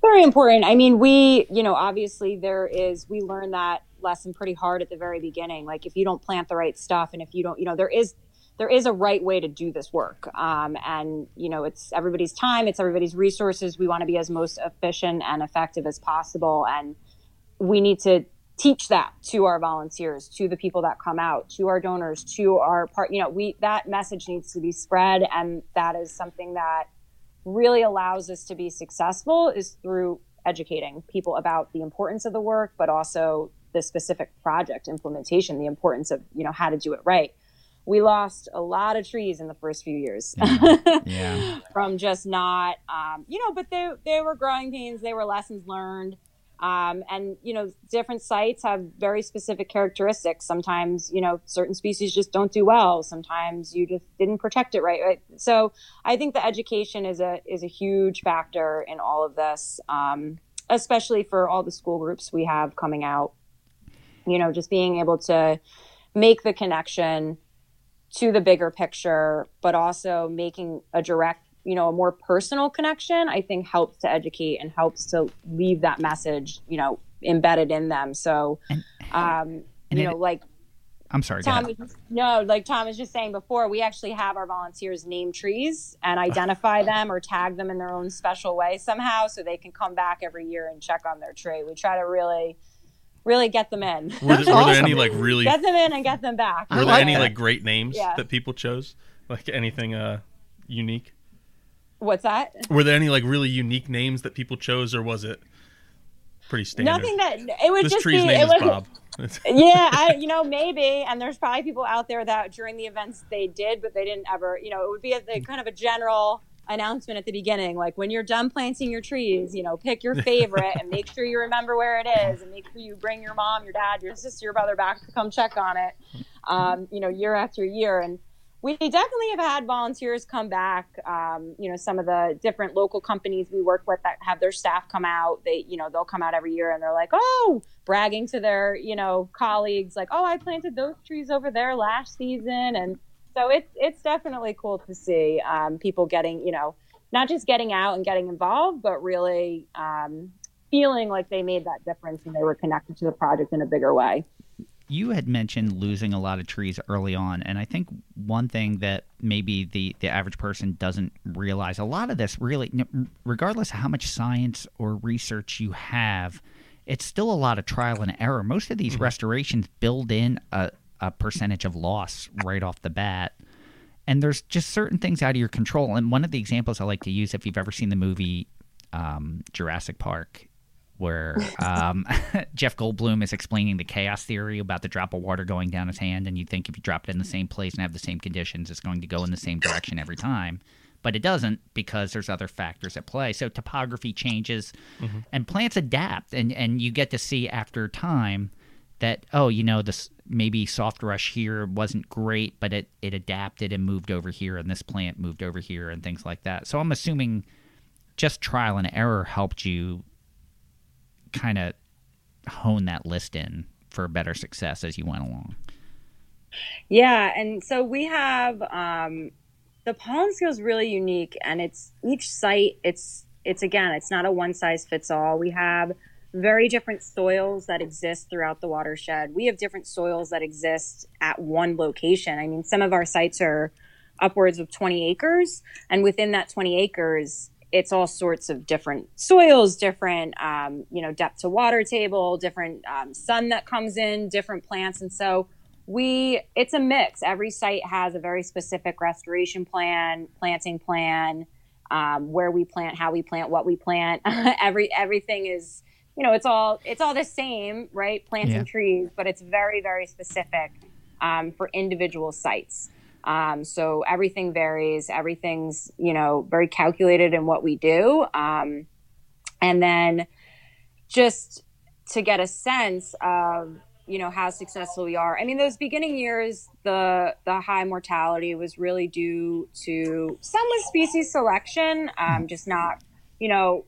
D: Very important. I mean, we, you know, obviously there is, we learned that lesson pretty hard at the very beginning. Like if you don't plant the right stuff and if you don't, you know, there is, there is a right way to do this work. Um, and, you know, it's everybody's time, it's everybody's resources. We want to be as most efficient and effective as possible. And we need to teach that to our volunteers, to the people that come out, to our donors, to our part, you know, we, that message needs to be spread. And that is something that, really allows us to be successful is through educating people about the importance of the work, but also the specific project implementation, the importance of, you know, how to do it right. We lost a lot of trees in the first few years
B: Yeah. yeah.
D: from just not, um, you know, but they, they were growing pains. They were lessons learned. Um, and you know, different sites have very specific characteristics. Sometimes you know certain species just don't do well. Sometimes you just didn't protect it right. right? So I think the education is a is a huge factor in all of this, um, especially for all the school groups we have coming out. You know, just being able to make the connection to the bigger picture, but also making a direct you know a more personal connection i think helps to educate and helps to leave that message you know embedded in them so
B: And-
D: um
B: and
D: you
B: it-
D: know like
B: I'm sorry.
D: Tom was no, like Tom was just saying before, we actually have our volunteers name trees and identify them or tag them in their own special way somehow so they can come back every year and check on their tree. We try to really, really get them in.
C: Were, there, were there any like really?
D: Get them in and get them back.
C: Were there
B: like
C: any
B: that.
C: like great names
D: Yeah.
C: that people chose? Like anything uh unique?
D: What's that?
C: Were there any like really unique names that people chose, or was it pretty standard?
D: Nothing that it would
C: This
D: just
C: tree's
D: be.
C: name
D: it
C: is Bob.
D: yeah, I, you know, maybe. And there's probably people out there that during the events they did, but they didn't ever, you know, it would be a, a kind of a general announcement at the beginning. Like when you're done planting your trees, you know, pick your favorite and make sure you remember where it is and make sure you bring your mom, your dad, your sister, your brother back to come check on it, um, you know, year after year. And we definitely have had volunteers come back. Um, you know, some of the different local companies we work with that have their staff come out. They, you know, they'll come out every year and they're like, oh, bragging to their, you know, colleagues, like, oh, I planted those trees over there last season, and so it's it's definitely cool to see um, people getting, you know, not just getting out and getting involved, but really um, feeling like they made that difference and they were connected to the project in a bigger way.
B: You had mentioned losing a lot of trees early on and i think one thing that maybe the, the average person doesn't realize a lot of this really regardless of how much science or research you have it's still a lot of trial and error. Most of these restorations build in a, a percentage of loss right off the bat and there's just certain things out of your control and one of the examples i like to use if you've ever seen the movie um, jurassic park where um, Jeff Goldblum is explaining the chaos theory about the drop of water going down his hand, and you think if you drop it in the same place and have the same conditions, it's going to go in the same direction every time. But it doesn't because there's other factors at play. So topography changes, and plants adapt, and and you get to see after time that oh, you know this maybe soft rush here wasn't great, but it it adapted and moved over here, and this plant moved over here, and things like that. So I'm assuming just trial and error helped you kind of hone that list in for better success as you went along.
D: Yeah, and so we have um, the Paulins Kill is really unique, and it's each site. It's it's again, it's not a one size fits all. We have very different soils that exist throughout the watershed. We have different soils that exist at one location. I mean, some of our sites are upwards of 20 acres, and within that 20 acres, it's all sorts of different soils, different um, you know depth to water table, different um, sun that comes in, different plants, and so we it's a mix. Every site has a very specific restoration plan planting plan um, where we plant how we plant what we plant. Every everything is you know it's all it's all the same right? Planting
B: Yeah.
D: trees but it's very very specific um, for individual sites um, so everything varies everything's you know very calculated in what we do um, and then just to get a sense of you know how successful we are. I mean, those beginning years, the the high mortality was really due to some with species selection, um, just not you know.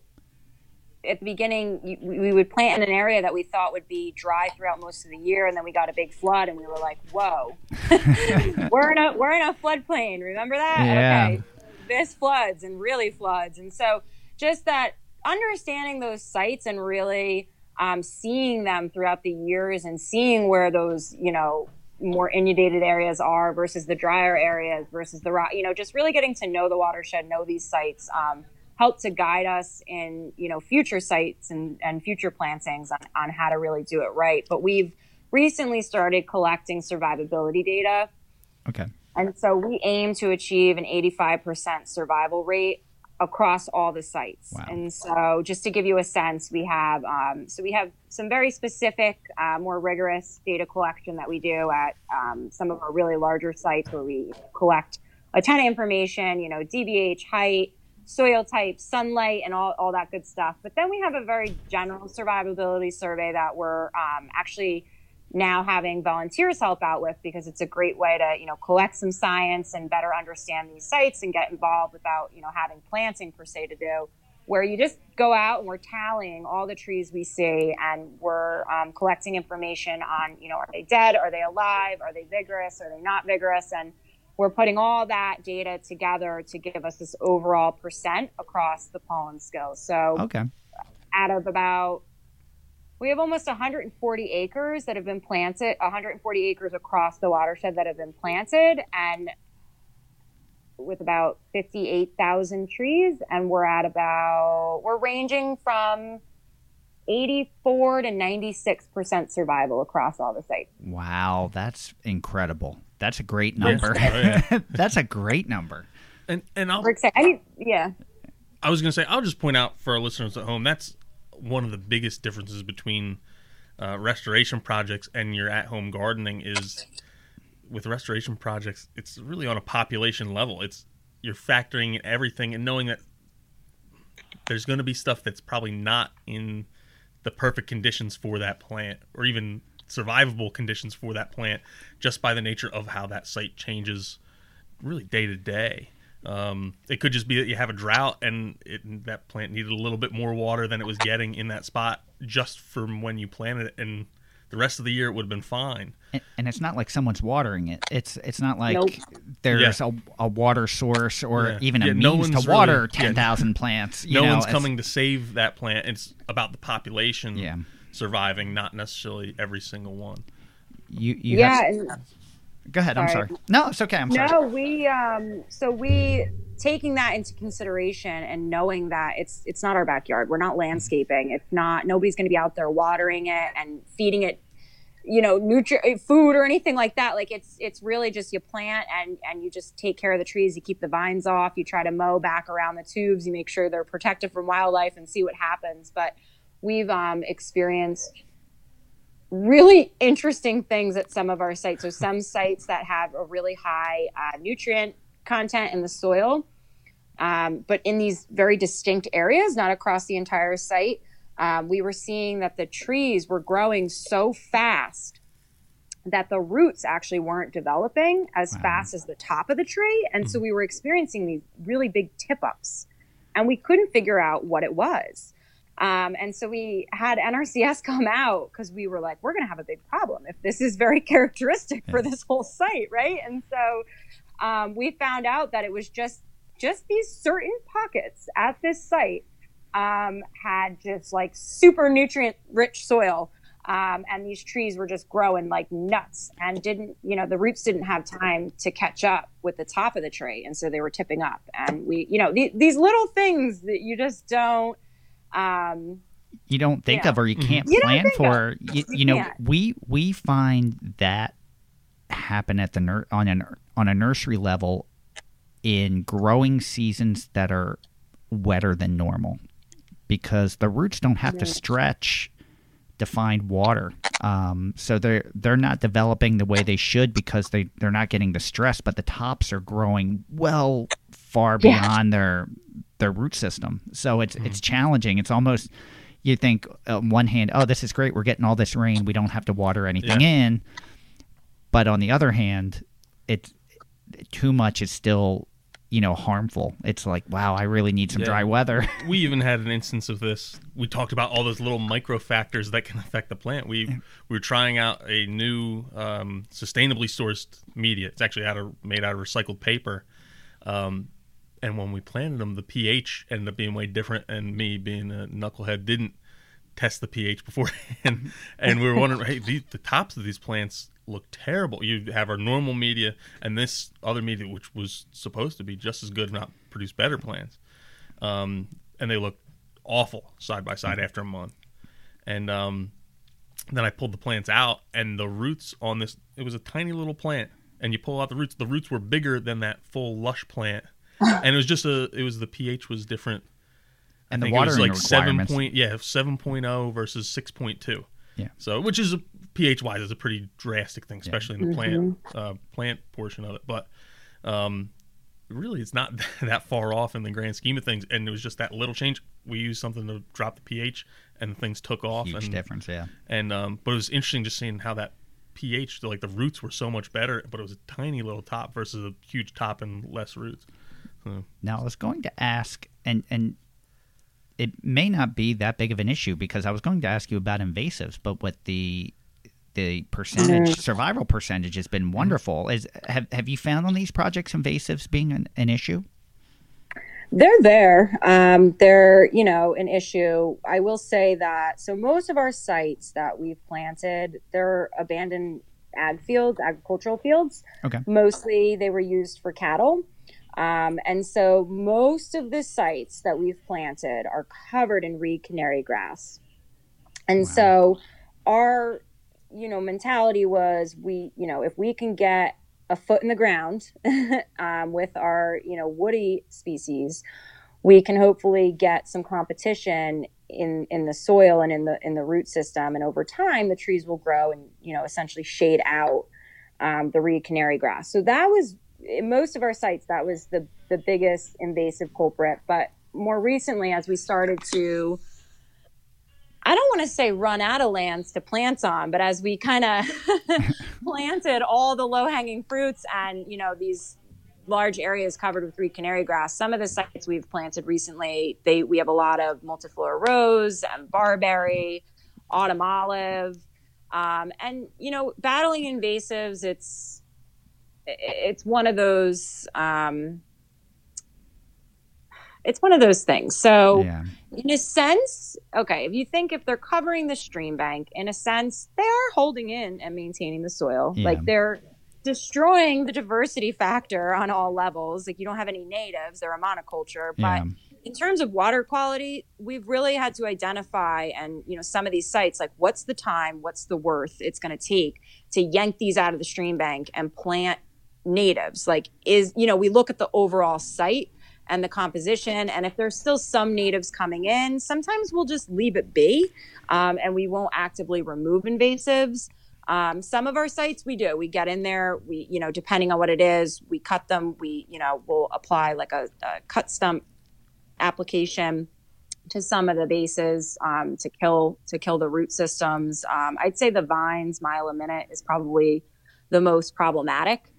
D: At the beginning, we would plant in an area that we thought would be dry throughout most of the year, and then we got a big flood, and we were like, "Whoa, we're in a we're in a floodplain." Remember that?
B: Yeah.
D: Okay, this floods and really floods, and so just that understanding those sites and really um, seeing them throughout the years and seeing where those, you know, more inundated areas are versus the drier areas versus the rock, you know, just really getting to know the watershed, know these sites, um, help to guide us in, you know, future sites and, and future plantings on, on how to really do it right. But we've recently started collecting survivability data.
B: Okay.
D: And so we aim to achieve an 85% survival rate across all the sites.
B: Wow.
D: And so, just to give you a sense, we have um, so we have some very specific, uh, more rigorous data collection that we do at um, some of our really larger sites where we collect a ton of information. You know, DBH, height, soil type, sunlight, and all all that good stuff. But then we have a very general survivability survey that we're um, actually now having volunteers help out with because it's a great way to you know collect some science and better understand these sites and get involved without you know having planting per se to do where you just go out and we're tallying all the trees we see and we're um, collecting information on you know are they dead? Are they alive? Are they vigorous? Are they not vigorous? And we're putting all that data together to give us this overall percent across the Paulins Kills so
B: Okay.
D: out of about we have almost 140 acres that have been planted 140 acres across the watershed that have been planted and with about 58,000 trees and we're at about we're ranging from 84 to 96% survival across all the sites.
B: Wow, that's incredible. That's a great
C: Yeah.
B: number.
C: Oh, yeah.
B: that's a great number.
C: And and I'll
D: I mean, yeah.
C: I was going to say, I'll just point out for our listeners at home, that's one of the biggest differences between uh, restoration projects and your at home gardening is with restoration projects, it's really on a population level. It's you're factoring in everything and knowing that there's going to be stuff that's probably not in the perfect conditions for that plant or even survivable conditions for that plant just by the nature of how that site changes really day to day. Um, it could just be that you have a drought and it, that plant needed a little bit more water than it was getting in that spot just from when you planted it, and the rest of the year it would have been fine.
B: And, and it's not like someone's watering it. It's it's not like
D: Nope.
B: there's a, a water source or
C: Yeah.
B: even a
C: Yeah,
B: means
C: no
B: to water
C: really- yeah.
B: ten thousand plants. You
C: no
B: know,
C: one's coming to save that plant. It's about the population
B: Yeah.
C: Surviving, not necessarily every single one.
B: You you
D: yeah.
B: have-
D: and-
B: go ahead. I'm
D: Sorry.
B: sorry. No, it's okay. I'm sorry.
D: No, we um so we taking that into consideration and knowing that it's it's not our backyard. We're not landscaping. It's not nobody's going to be out there watering it and feeding it you know nutri- food or anything like that like it's it's really just you plant and and you just take care of the trees you keep the vines off you try to mow back around the tubes you make sure they're protected from wildlife and see what happens but we've um experienced really interesting things at some of our sites. So some sites that have a really high uh, nutrient content in the soil, um, but in these very distinct areas, not across the entire site. Um, we were seeing that the trees were growing so fast that the roots actually weren't developing as
B: Wow.
D: fast as the top of the tree. And so we were experiencing these really big tip ups and we couldn't figure out what it was. Um, and so we had NRCS come out because we were like, we're going to have a big problem if this is very characteristic for this whole site, right? And so um, we found out that it was just just these certain pockets at this site um, had just like super nutrient rich soil. Um, and these trees were just growing like nuts and didn't, you know, the roots didn't have time to catch up with the top of the tree. And so they were tipping up. And we, you know, the, these little things that you just don't, um,
B: you don't think
D: Yeah.
B: of or you can't
D: You don't
B: plan
D: think
B: for. You,
D: You
B: you know,
D: can't.
B: we we find that happen at the nur- on an on a nursery level in growing seasons that are wetter than normal because the roots don't have to stretch to find water. Um, so they're they're not developing the way they should because they they're not getting the stress, but the tops are growing well far
D: Yeah.
B: beyond their their root system. So it's it's challenging. It's almost you think on one hand, oh, this is great. We're getting all this rain. We don't have to water anything in. But on the other hand, it's too much is still you know harmful. It's like wow, I really need some
C: Yeah.
B: dry weather.
C: we even had an instance of this. We talked about all those little micro factors that can affect the plant. We we were trying out a new um, sustainably sourced media. It's actually out of made out of recycled paper, um, and when we planted them, the pH ended up being way different. And me being a knucklehead didn't test the pH beforehand, and we were wondering, hey, the, the tops of these plants look terrible. You have our normal media and this other media, which was supposed to be just as good, if not produce better plants, um, and they look awful side by side after a month. And um, then I pulled the plants out, and the roots on this, it was a tiny little plant, and you pull out the roots. The roots were bigger than that full lush plant, and it was just a, it was the pH was different.
B: And
C: I
B: the
C: water it was like seven point, yeah, seven oh versus six point two.
B: Yeah.
C: So, which is a pH wise is a pretty drastic thing, especially in the plant uh, plant portion of it. But um, really, it's not that far off in the grand scheme of things. And it was just that little change. We used something to drop the pH, and things took off.
B: Huge
C: and,
B: difference, yeah.
C: And um, but it was interesting just seeing how that pH, like the roots were so much better, but it was a tiny little top versus a huge top and less roots. So,
B: Now I was going to ask, and and it may not be that big of an issue because I was going to ask you about invasives, but with the the percentage survival percentage has been wonderful. Is have have you found on these projects invasives being an, an issue?
D: They're there. Um, they're, you know, an issue. I will say that. So most of our sites that we've planted, they're abandoned ag fields, agricultural fields.
B: Okay.
D: Mostly they were used for cattle. Um, and so most of the sites that we've planted are covered in reed canary grass. And so our, you know, mentality was we, you know, if we can get a foot in the ground um, with our, you know, woody species, we can hopefully get some competition in in the soil and in the in the root system, and over time the trees will grow and you know essentially shade out um, the reed canary grass. So that was in most of our sites that was the the biggest invasive culprit. But more recently, as we started to I don't want to say run out of lands to plant on, but as we kind of planted all the low hanging fruits and, you know, these large areas covered with reed canary grass, some of the sites we've planted recently, they we have a lot of multiflora rose and barberry, autumn olive. Um, and, you know, battling invasives, it's, it's one of those, um, it's one of those things. So,
B: Yeah.
D: in a sense, okay, if you think if they're covering the stream bank, in a sense, they are holding in and maintaining the soil.
B: Yeah.
D: Like they're destroying the diversity factor on all levels. Like you don't have any natives, they're a monoculture.
B: Yeah.
D: But in terms of water quality, we've really had to identify and, you know, some of these sites, like what's the time, what's the worth it's going to take to yank these out of the stream bank and plant natives. Like, is, you know, we look at the overall site and the composition. And if there's still some natives coming in, sometimes we'll just leave it be um, and we won't actively remove invasives. Um, some of our sites we do. We get in there, we, you know, depending on what it is, we cut them. We, you know, we'll apply like a, a cut stump application to some of the bases um, to kill to kill the root systems. Um, I'd say the vines mile a minute is probably the most problematic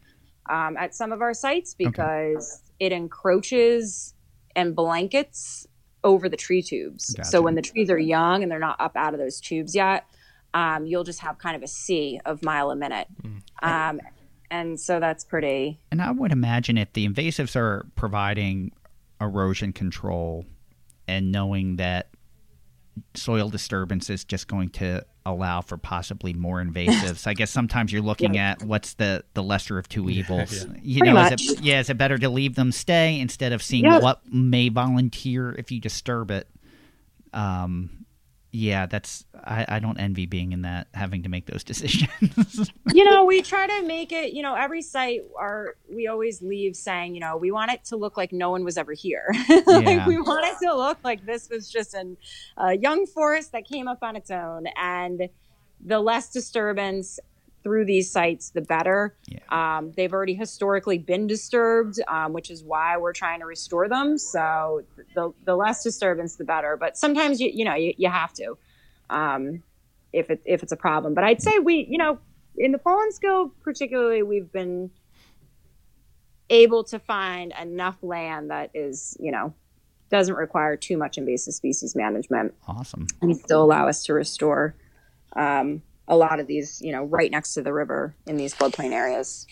D: um, at some of our sites because it encroaches and blankets over the tree tubes.
B: Gotcha.
D: So when the trees are young and they're not up out of those tubes yet, um, you'll just have kind of a sea of mile a minute. Um, and so that's pretty.
B: And I would imagine if the invasives are providing erosion control and knowing that soil disturbance is just going to allow for possibly more invasives. I guess sometimes you're looking at what's the the lesser of two evils. You
D: Pretty
B: know, is it yeah, is it better to leave them stay instead of seeing
D: Yep.
B: what may volunteer if you disturb it? Um yeah, that's I, I don't envy being in that having to make those decisions.
D: you know, we try to make it, you know, every site our we always leave saying, you know, we want it to look like no one was ever here.
B: Yeah.
D: like we want it to look like this was just an, a young forest that came up on its own. And the less disturbance through these sites, the better.
B: Yeah.
D: Um, they've already historically been disturbed, um, which is why we're trying to restore them. So the, the less disturbance, the better. But sometimes you, you know, you, you have to. Um, if it if it's a problem. But I'd say we, you know, in the Paulins Kill particularly, we've been able to find enough land that is, you know, doesn't require too much invasive species management
B: awesome.
D: and still allow us to restore um, a lot of these, you know, right next to the river in these floodplain areas.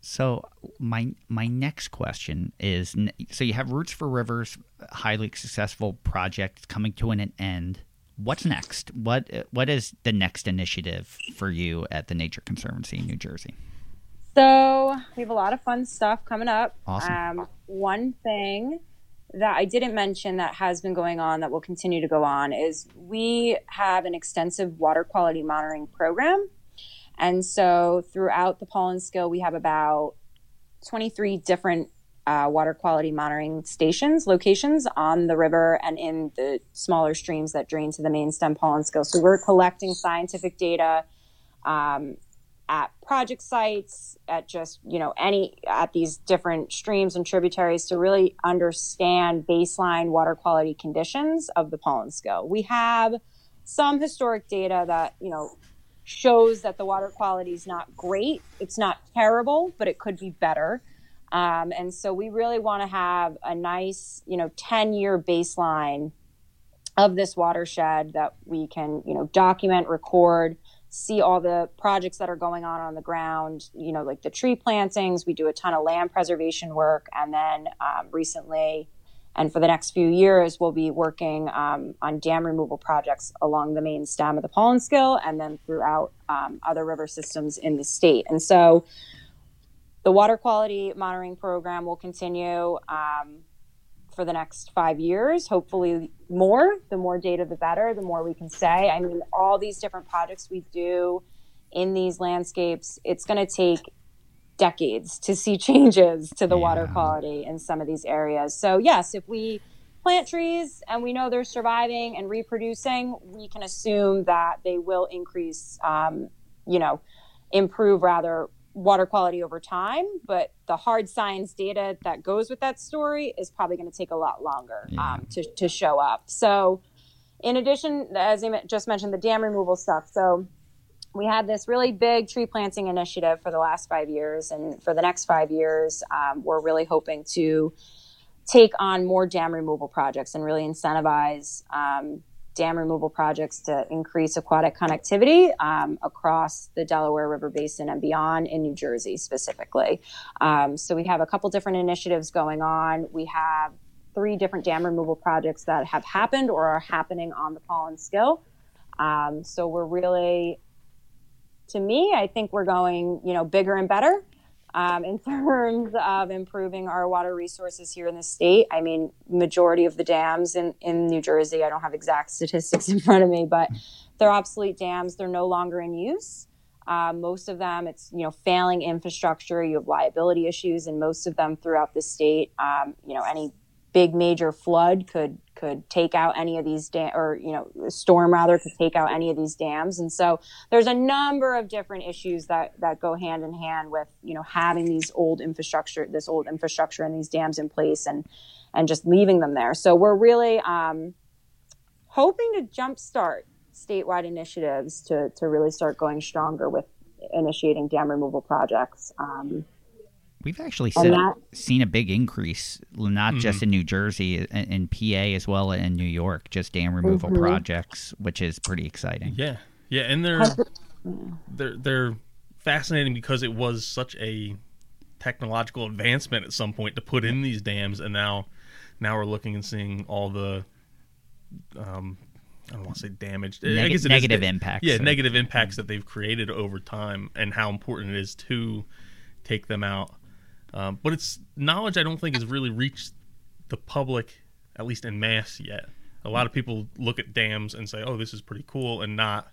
B: So my my next question is: so you have Roots for Rivers, highly successful project coming to an end. What's next? What what is the next initiative for you at the Nature Conservancy in New Jersey?
D: So we have a lot of fun stuff coming up.
B: Awesome.
D: Um, one thing that I didn't mention that has been going on that will continue to go on is we have an extensive water quality monitoring program. And so throughout the Paulinskill, we have about 23 different uh, water quality monitoring stations, locations on the river and in the smaller streams that drain to the main stem Paulinskill. So we're collecting scientific data um, at project sites, at just, you know, any, at these different streams and tributaries to really understand baseline water quality conditions of the pollen Paulinskill. We have some historic data that, you know, shows that the water quality is not great. It's not terrible, but it could be better. Um, and so we really want to have a nice, you know, 10 year baseline of this watershed that we can, you know, document, record, see all the projects that are going on on the ground, you know, like the tree plantings. We do a ton of land preservation work. And then um, recently, and for the next few years, we'll be working um, on dam removal projects along the main stem of the Paulinskill and then throughout um, other river systems in the state. And so the water quality monitoring program will continue um, for the next five years, hopefully more. The more data, the better, the more we can say. I mean, all these different projects we do in these landscapes, it's going to take decades to see changes to the yeah. water quality in some of these areas. So, yes, if we plant trees and we know they're surviving and reproducing, we can assume that they will increase, um, you know, improve rather water quality over time. But the hard science data that goes with that story is probably going to take a lot longer yeah. um, to, to show up. So, in addition, as I just mentioned, the dam removal stuff. So, we had this really big tree planting initiative for the last five years. And for the next five years, um, we're really hoping to take on more dam removal projects and really incentivize um, dam removal projects to increase aquatic connectivity um, across the Delaware River Basin and beyond in New Jersey specifically. Um, so we have a couple different initiatives going on. We have three different dam removal projects that have happened or are happening on the Paulinskill. Um, so we're really to me, I think we're going, you know, bigger and better um, in terms of improving our water resources here in the state. I mean, majority of the dams in, in New Jersey, I don't have exact statistics in front of me, but they're obsolete dams. They're no longer in use. Uh, most of them, it's you know failing infrastructure. You have liability issues, and most of them throughout the state. Um, you know, any big major flood could could take out any of these dam or you know storm rather could take out any of these dams. And so there's a number of different issues that that go hand in hand with you know having these old infrastructure this old infrastructure and these dams in place and and just leaving them there. So we're really um, hoping to jumpstart statewide initiatives to to really start going stronger with initiating dam removal projects um,
B: We've actually seen, that, seen a big increase, not mm-hmm. just in New Jersey, in, in, PA as well in New York, just dam removal mm-hmm. projects, which is pretty exciting.
C: Yeah, yeah, and they're they're they're fascinating because it was such a technological advancement at some point to put in these dams, and now now we're looking and seeing all the um, I don't want to say damaged.
B: Neg- I guess negative is, impacts.
C: Yeah, negative impacts that they've created over time, and how important it is to take them out. Um, but it's knowledge I don't think has really reached the public, at least in mass yet. A lot of people look at dams and say, "Oh, this is pretty cool," and not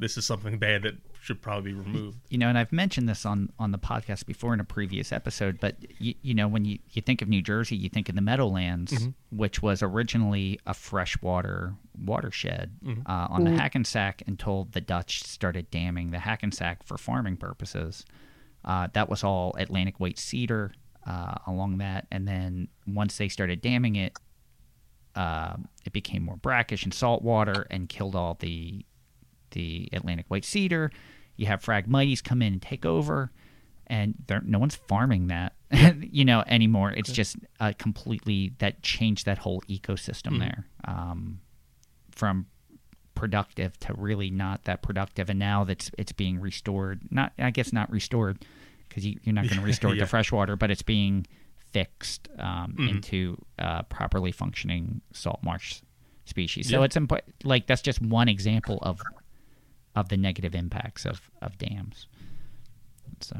C: this is something bad that should probably be removed.
B: You know, and I've mentioned this on on the podcast before in a previous episode, but you, you know, when you, you think of New Jersey, you think of the Meadowlands, mm-hmm. which was originally a freshwater watershed mm-hmm. uh, on mm-hmm. the Hackensack until the Dutch started damming the Hackensack for farming purposes. Uh, that was all Atlantic white cedar uh, along that, and then once they started damming it, uh, it became more brackish and saltwater and killed all the the Atlantic white cedar. You have Phragmites come in and take over, and no one's farming that, you know, anymore. It's okay. just uh, completely that changed that whole ecosystem mm-hmm. there um, from productive to really not that productive and now that's it's being restored not i guess not restored because you, are not going to restore it
C: Yeah.
B: to freshwater, but it's being fixed um,
C: Mm-hmm.
B: into uh, properly functioning salt marsh species. So
C: Yeah.
B: it's impo- like that's just one example of of the negative impacts of of dams. So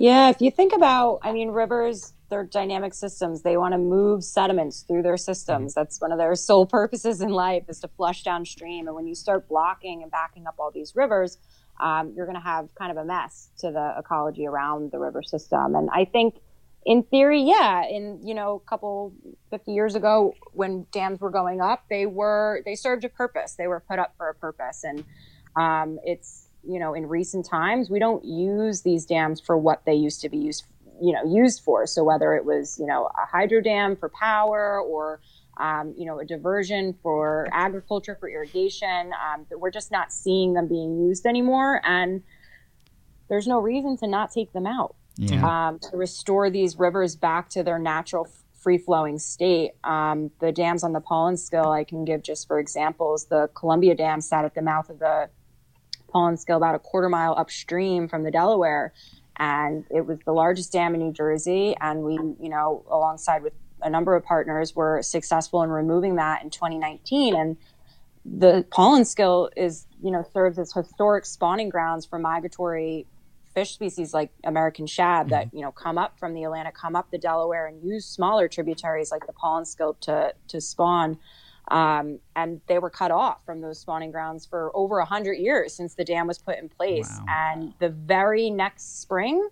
D: Yeah, if you think about, I mean, rivers, they're dynamic systems. They want to move sediments through their systems. That's one of their sole purposes in life is to flush downstream. And when you start blocking and backing up all these rivers, um, you're going to have kind of a mess to the ecology around the river system. And I think, in theory, yeah, in you know, a couple 50 years ago, when dams were going up, they were they served a purpose. They were put up for a purpose, and um, it's you know in recent times we don't use these dams for what they used to be used you know used for so whether it was you know a hydro dam for power or um, you know a diversion for agriculture for irrigation um, we're just not seeing them being used anymore and there's no reason to not take them out
B: yeah,
D: um, to restore these rivers back to their natural free flowing state. Um, the dams on the Paulinskill, I can give just for examples. The Columbia Dam sat at the mouth of the Paulinskill about a quarter mile upstream from the Delaware. And it was the largest dam in New Jersey. And we, you know, alongside with a number of partners, were successful in removing that in 2019. And the Paulinskill is, you know, serves as historic spawning grounds for migratory fish species like American shad that mm-hmm. you know come up from the Atlantic, come up the Delaware, and use smaller tributaries like the Paulinskill to to spawn. Um, and they were cut off from those spawning grounds for over a hundred years since the dam was put in place.
B: Wow.
D: And the very next spring,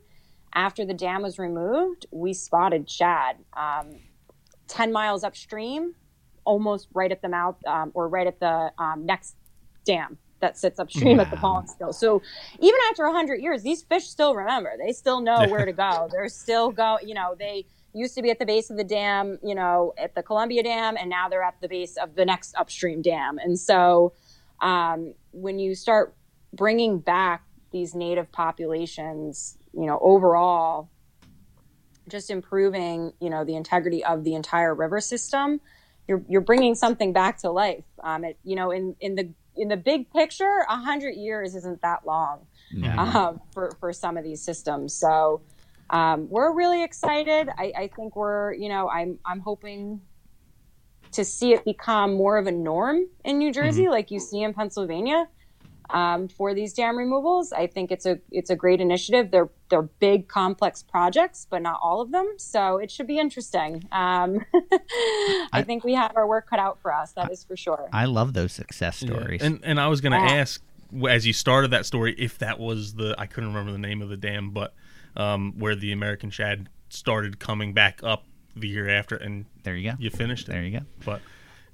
D: after the dam was removed, we spotted shad um, ten miles upstream, almost right at the mouth um, or right at the um, next dam that sits upstream at the
B: Wow.
D: Paulinskill. So even after 100 years, these fish still remember. They still know where to go. They're still go. You know, they used to be at the base of the dam. You know, at the Columbia Dam, and now they're at the base of the next upstream dam. And so, um, when you start bringing back these native populations, you know, overall, just improving, you know, the integrity of the entire river system. You're, you're bringing something back to life. Um, it, you know, in, in the in the big picture, a hundred years isn't that long
B: yeah.
D: um, for for some of these systems. So um, we're really excited. I, I think we're you know I'm I'm hoping to see it become more of a norm in New Jersey, like you see in Pennsylvania. Um, for these dam removals, I think it's a it's a great initiative. They're they're big, complex projects, but not all of them. So it should be interesting. Um, I think we have our work cut out for us. That is for sure.
B: I love those success
C: Yeah.
B: stories.
C: And and I was gonna
D: Yeah.
C: ask as you started that story if that was the I couldn't remember the name of the dam, but um, where the American shad started coming back up the year after, and
B: there you go.
C: you finished it.
B: There you go.
C: But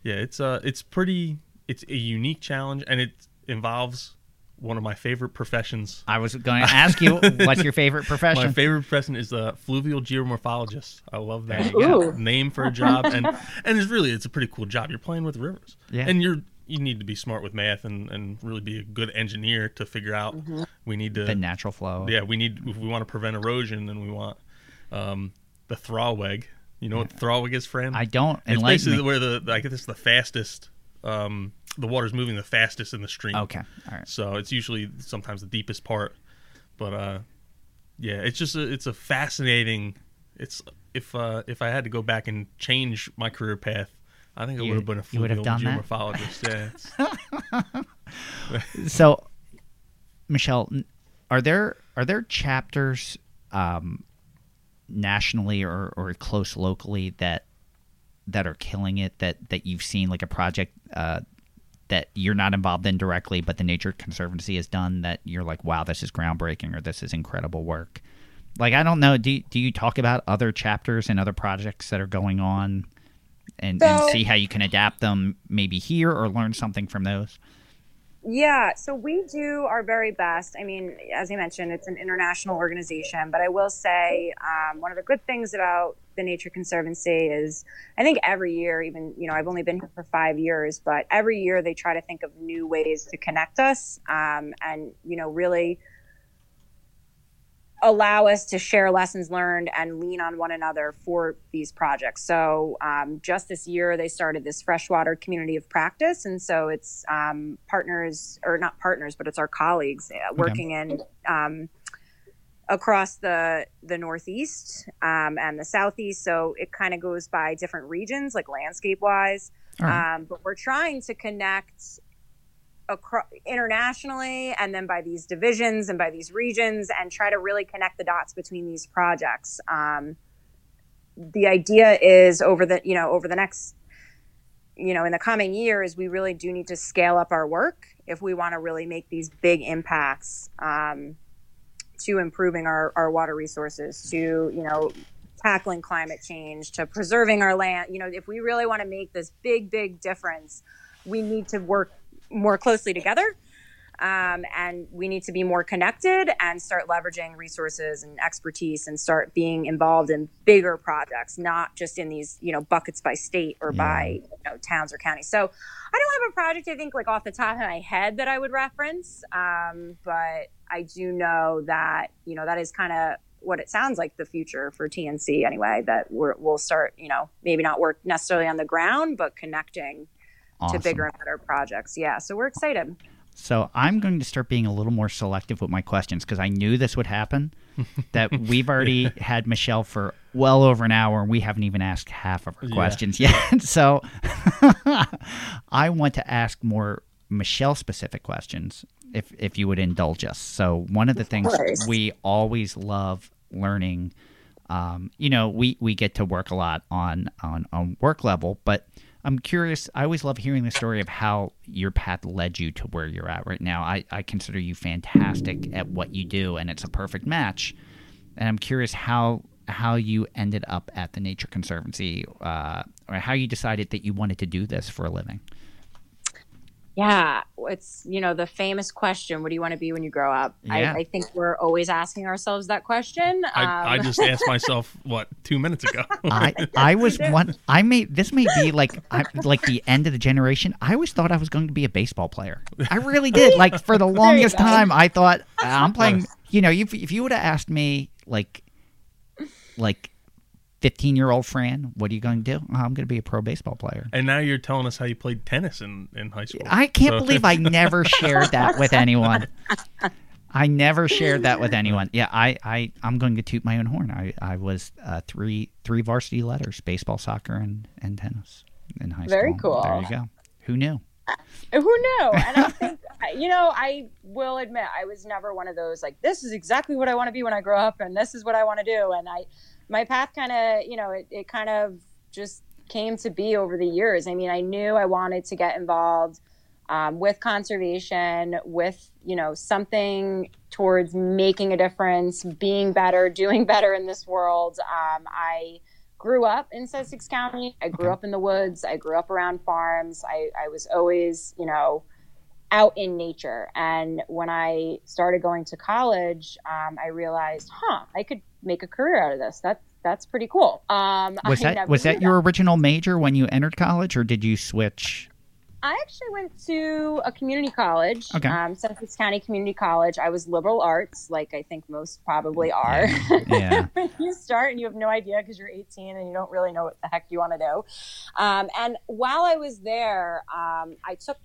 C: yeah, it's uh it's pretty it's a unique challenge, and it involves one of my favorite professions.
B: I was going to ask you, what's your favorite profession?
C: My favorite profession is the fluvial geomorphologist. I love that
B: There you go.
D: Ooh.
C: name for a job, and and it's really it's a pretty cool job. You're playing with rivers,
B: Yeah.
C: and you're you need to be smart with math and and really be a good engineer to figure out
D: Mm-hmm.
C: we need to
B: the natural flow.
C: yeah we need if we want to prevent erosion then we want um, the thalweg. You know what the thalweg is, friend?
B: I don't.
C: It's basically
B: me.
C: where the I guess it's the fastest. Um, the water's moving the fastest in the stream.
B: Okay. All right.
C: So it's usually sometimes the deepest part, but uh, yeah, it's just a, it's a fascinating. It's if uh, if I had to go back and change my career path, I think I
B: You-
C: would have been a
B: you would have
C: fluvial
B: done that?
C: geomorphologist. Yeah,
B: So, Michelle, are there are there chapters um, nationally or, or close locally that that are killing it that that you've seen like a project uh, that you're not involved in directly, but the Nature Conservancy has done that you're like, wow, this is groundbreaking or this is incredible work. Like I don't know, do do you talk about other chapters and other projects that are going on, and, and see how you can adapt them maybe here or learn something from those?
D: Yeah, so we do our very best. I mean, as I mentioned, it's an international organization, but I will say um, one of the good things about the Nature Conservancy is I think every year, even, you know, I've only been here for five years, but every year they try to think of new ways to connect us um, and, you know, really allow us to share lessons learned and lean on one another for these projects. So, um, just this year, they started this freshwater community of practice. And so it's um, partners, or not partners, but it's our colleagues uh, working in um, across the the northeast um, and the southeast. So it kind of goes by different regions, like landscape wise.
B: Right.
D: Um, but we're trying to connect across internationally, and then by these divisions and by these regions, and try to really connect the dots between these projects. Um, the idea is over the you know over the next you know in the coming years we really do need to scale up our work if we want to really make these big impacts um, to improving our, our water resources to you know tackling climate change to preserving our land you know if we really want to make this big big difference we need to work more closely together um, and we need to be more connected and start leveraging resources and expertise and start being involved in bigger projects not just in these you know buckets by state or by you know, towns or counties. So i don't have a project i think like off the top of my head that i would reference um, but i do know that you know that is kind of what it sounds like the future for tnc anyway that we're, we'll start you know maybe not work necessarily on the ground but connecting
B: Awesome.
D: to bigger and better projects yeah so we're excited
B: So I'm going to start being a little more selective with my questions because I knew this would happen. that we've already had Michelle for well over an hour and we haven't even asked half of her
C: Yeah.
B: questions yet. So I want to ask more Michelle specific questions if if you would indulge us. So one of the things
D: course.
B: we always love learning um, you know, we, we get to work a lot on, on, on work level, but I'm curious. I always love hearing the story of how your path led you to where you're at right now. I, I consider you fantastic at what you do, and it's a perfect match. And I'm curious how how you ended up at the Nature Conservancy, uh, or how you decided that you wanted to do this for a living.
D: Yeah, it's you know the famous question: What do you want to be when you grow up?
B: Yeah.
D: I, I think we're always asking ourselves that question.
C: I, I
D: Um,
C: just asked myself what two minutes ago.
B: I I was one. I may this may be like I, like the end of the generation. I always thought I was going to be a baseball player. I really did. Like for the longest time, I thought I'm playing. You know, if if you would have asked me like like 15 year old Fran, what are you going to do? Oh, I'm going to be a pro baseball player.
C: and now you're telling us how you played tennis in, in high school.
B: I can't
C: So-
B: believe I never shared that with anyone. I never shared that with anyone. Yeah, I, I, I'm going to toot my own horn. I, I was uh, three three varsity letters: baseball, soccer, and, and tennis in high
D: Very
B: school. Very
D: cool.
B: There you go. Who knew?
D: Who knew? And I think, you know, I will admit, I was never one of those like, this is exactly what I want to be when I grow up, and this is what I want to do. And I, my path kind of, you know, it, it kind of just came to be over the years. I mean, I knew I wanted to get involved um, with conservation, with, you know, something towards making a difference, being better, doing better in this world. Um, I, grew up in Sussex County. I grew
B: Okay.
D: up in the woods. I grew up around farms. I, I was always, you know, out in nature. And when I started going to college, um, I realized, huh, I could make a career out of this. That's that's pretty cool. Um,
B: Was that was that your original major when you entered college, or did you switch?
D: I actually went to a community college,
B: Okay.
D: um, Sussex County Community College. I was liberal arts, like I think most probably are.
B: Yeah.
D: when you start and you have no idea because you're 18 and you don't really know what the heck you want to do. Um, and while I was there, um, I took,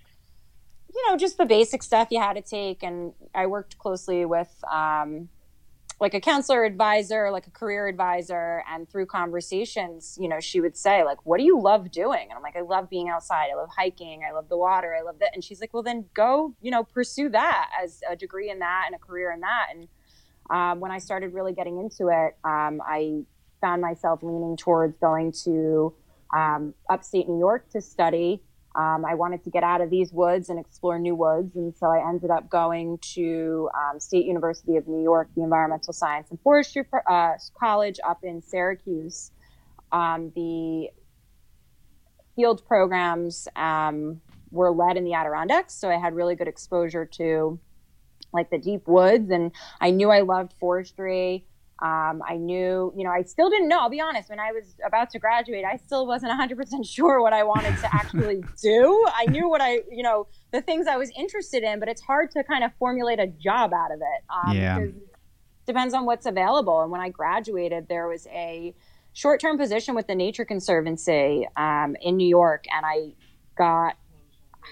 D: you know, just the basic stuff you had to take, and I worked closely with. Um, like a counselor advisor, like a career advisor, and through conversations, you know, she would say, like, what do you love doing? And I'm like, I love being outside. I love hiking. I love the water. I love that. And she's like, well, then go, you know, pursue that as a degree in that and a career in that. And um, when I started really getting into it, um, I found myself leaning towards going to um, upstate New York to study. Um, I wanted to get out of these woods and explore new woods, and so I ended up going to um, State University of New York, the Environmental Science and Forestry uh, College up in Syracuse. Um, the field programs um, were led in the Adirondacks, so I had really good exposure to like the deep woods, and I knew I loved forestry. Um, I knew, you know, I still didn't know. I'll be honest. When I was about to graduate, I still wasn't 100% sure what I wanted to actually do. I knew what I, you know, the things I was interested in, but it's hard to kind of formulate a job out of it. Um,
B: Yeah.
D: because it depends on what's available. And when I graduated, there was a short term position with the Nature Conservancy um, in New York, and I got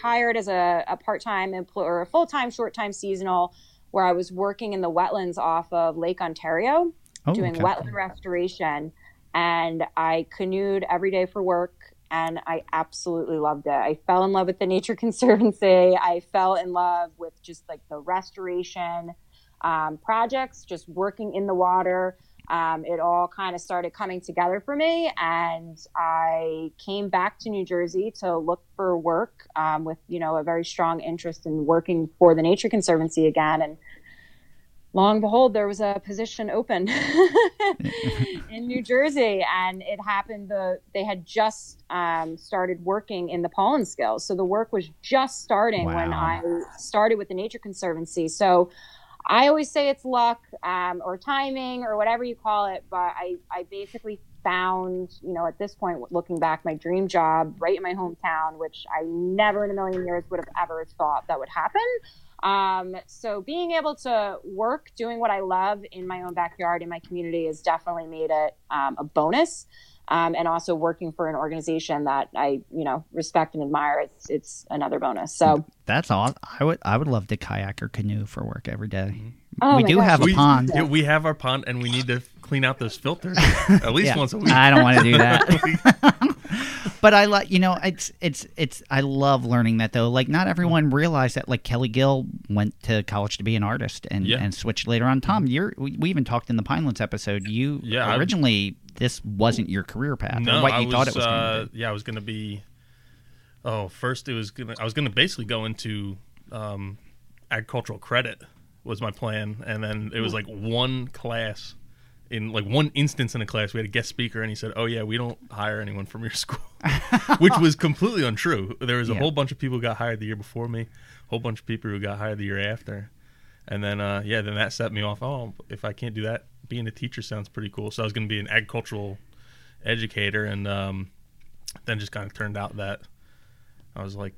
D: hired as a, a part time employee or a full time, short time seasonal where I was working in the wetlands off of Lake Ontario,
B: Oh,
D: doing
B: okay.
D: wetland restoration. And I canoed every day for work, and I absolutely loved it. I fell in love with the Nature Conservancy. I fell in love with just like the restoration um, projects, just working in the water. Um, it all kind of started coming together for me, and I came back to New Jersey to look for work um, with, you know, a very strong interest in working for the Nature Conservancy again. And long and behold, there was a position open in New Jersey, and it happened. The they had just um, started working in the Paulins Kills, so the work was just starting when I started with the Nature Conservancy. So I always say it's luck um, or timing or whatever you call it, but I, I basically found, you know, at this point, looking back, my dream job right in my hometown, which I never in a million years would have ever thought that would happen. Um, so being able to work doing what I love in my own backyard in my community has definitely made it um, a bonus. Um, and also working for an organization that I, you know, respect and admire, it's it's another bonus. So
B: That's all. I would I would love to kayak or canoe for work every day.
D: Oh
B: we do
D: gosh.
B: have a
C: we,
B: pond.
C: yeah, we have our pond, and we need to clean out those filters at least
B: Yeah.
C: once a week.
B: I don't want to do that. but I like you know it's it's it's I love learning that though. Like not everyone realized that like Kelly Gill went to college to be an artist and
C: Yeah.
B: and switched later on. Tom, you're we, we even talked in the Pinelands episode. You
C: Yeah, I-
B: originally this wasn't your career path
C: no,
B: what
C: I
B: you
C: was,
B: thought it was
C: uh,
B: going to be.
C: Yeah, I was going to be. Oh, first it was gonna. I was going to basically go into um, agricultural credit was my plan, and then it was like one class. In like one instance in a class, we had a guest speaker, and he said, "Oh yeah, we don't hire anyone from your school," which was completely untrue. There was a
B: Yeah.
C: whole bunch of people who got hired the year before me, a whole bunch of people who got hired the year after, and then uh, yeah, then that set me off. Oh, if I can't do that, being a teacher sounds pretty cool. So I was going to be an agricultural educator, and um, then just kind of turned out that I was like,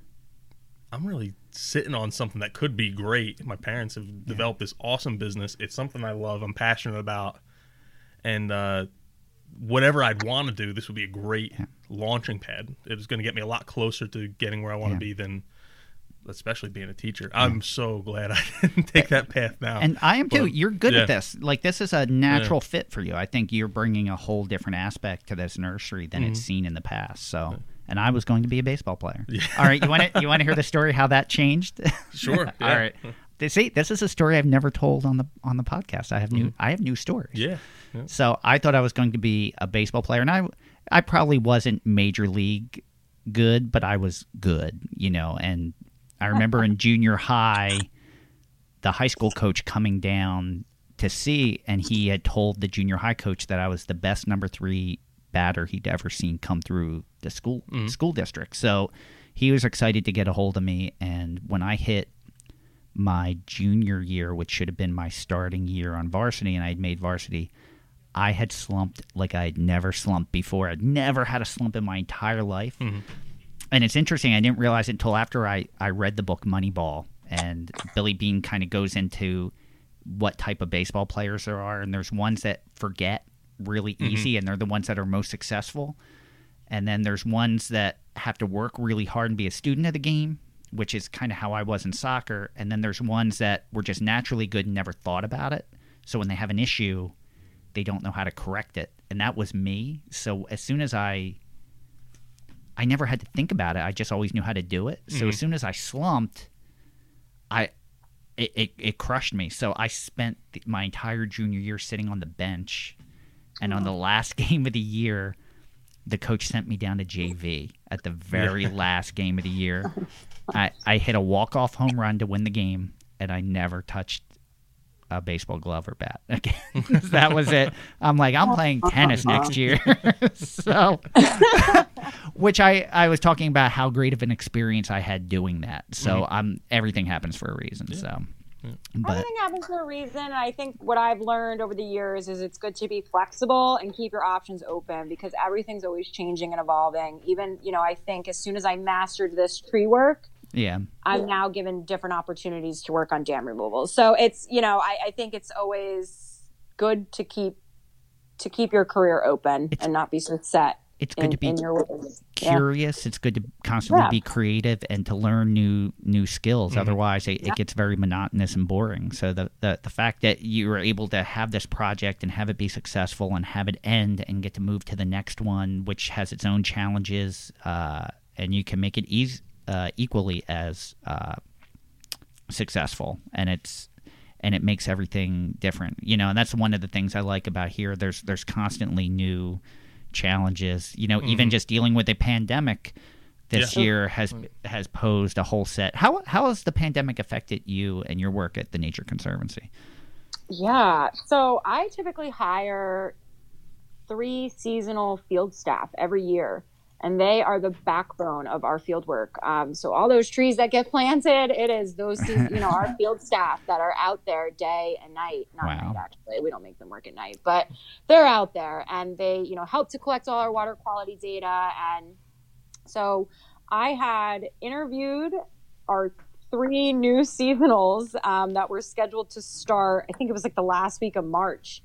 C: I'm really sitting on something that could be great. My parents have developed this awesome business. It's something I love. I'm passionate about, and uh, whatever I'd want to do, this would be a great launching pad. It was going to get me a lot closer to getting where I want to
B: Yeah.
C: be than. Especially being a teacher, I'm so glad I didn't take that path now.
B: And I am too. You're good
C: yeah.
B: at this. Like this is a natural fit for you. I think you're bringing a whole different aspect to this nursery than
C: Mm-hmm.
B: it's seen in the past. So, and I was going to be a baseball player. All right, you want to you want to hear the story how that changed?
C: Sure,
B: All
C: yeah.
B: right. See, this is a story I've never told on the on the podcast. I have new I have new stories.
C: Mm-hmm. yeah, yeah.
B: So I thought I was going to be a baseball player, and I I probably wasn't major league good, but I was good, you know. And I remember in junior high, the high school coach coming down to see, and he had told the junior high coach that I was the best number three batter he'd ever seen come through the school school district. So he was excited to get a hold of me, and when I hit my junior year, which should have been my starting year on varsity, and I had made varsity, I had slumped like I'd never slumped before. I'd never had a slump in my entire life. Mm-hmm. And it's interesting, I didn't realize it until after I, I read the book Moneyball, and Billy Beane kind of goes into what type of baseball players there are, and there's ones that forget really mm-hmm. easy, and they're the ones that are most successful. And then there's ones that have to work really hard and be a student of the game, which is kind of how I was in soccer. And then there's ones that were just naturally good and never thought about it. So when they have an issue, they don't know how to correct it. And that was me. So as soon as I I never had to think about it. I just always knew how to do it. So as mm-hmm. soon as I slumped, I it, it, it crushed me. So I spent the, my entire junior year sitting on the bench, and on the last game of the year, the coach sent me down to JV at the very last game of the year. Oh. I, I hit a walk off home run to win the game, and I never touched a baseball glove or bat again. that was it. I'm like, I'm playing tennis uh-huh. next year. so, which I, I was talking about how great of an experience I had doing that. So I'm everything happens for a reason. So, but
D: Everything happens for a reason. I think what I've learned over the years is it's good to be flexible and keep your options open because everything's always changing and evolving. Even, you know, I think as soon as I mastered this tree work,
B: yeah,
D: I'm now given different opportunities to work on dam removal. So it's, you know, I, I think it's always good to keep to keep your career open and not be so set
B: it's good
D: in,
B: to be
D: in your. Yeah.
B: curious. It's good to constantly
D: Yeah.
B: be creative and to learn new new skills.
C: Mm-hmm.
B: Otherwise, it, it gets very monotonous and boring. So the, the the fact that you were able to have this project and have it be successful and have it end and get to move to the next one, which has its own challenges, uh, and you can make it eas uh, equally as uh, successful, and it's and it makes everything different. You know, and that's one of the things I like about here. There's there's constantly new challenges. You know, even just dealing with a pandemic this
C: Yeah.
B: year has has posed a whole set. How how has the pandemic affected you and your work at the Nature Conservancy?
D: Yeah. So I typically hire three seasonal field staff every year, and they are the backbone of our field work. Um, so all those trees that get planted, it is those, you know, our field staff that are out there day and night. Not
B: Wow.
D: night, actually. We don't make them work at night, but they're out there and they, you know, help to collect all our water quality data. And so I had interviewed our three new seasonals um, that were scheduled to start. I think it was like the last week of March.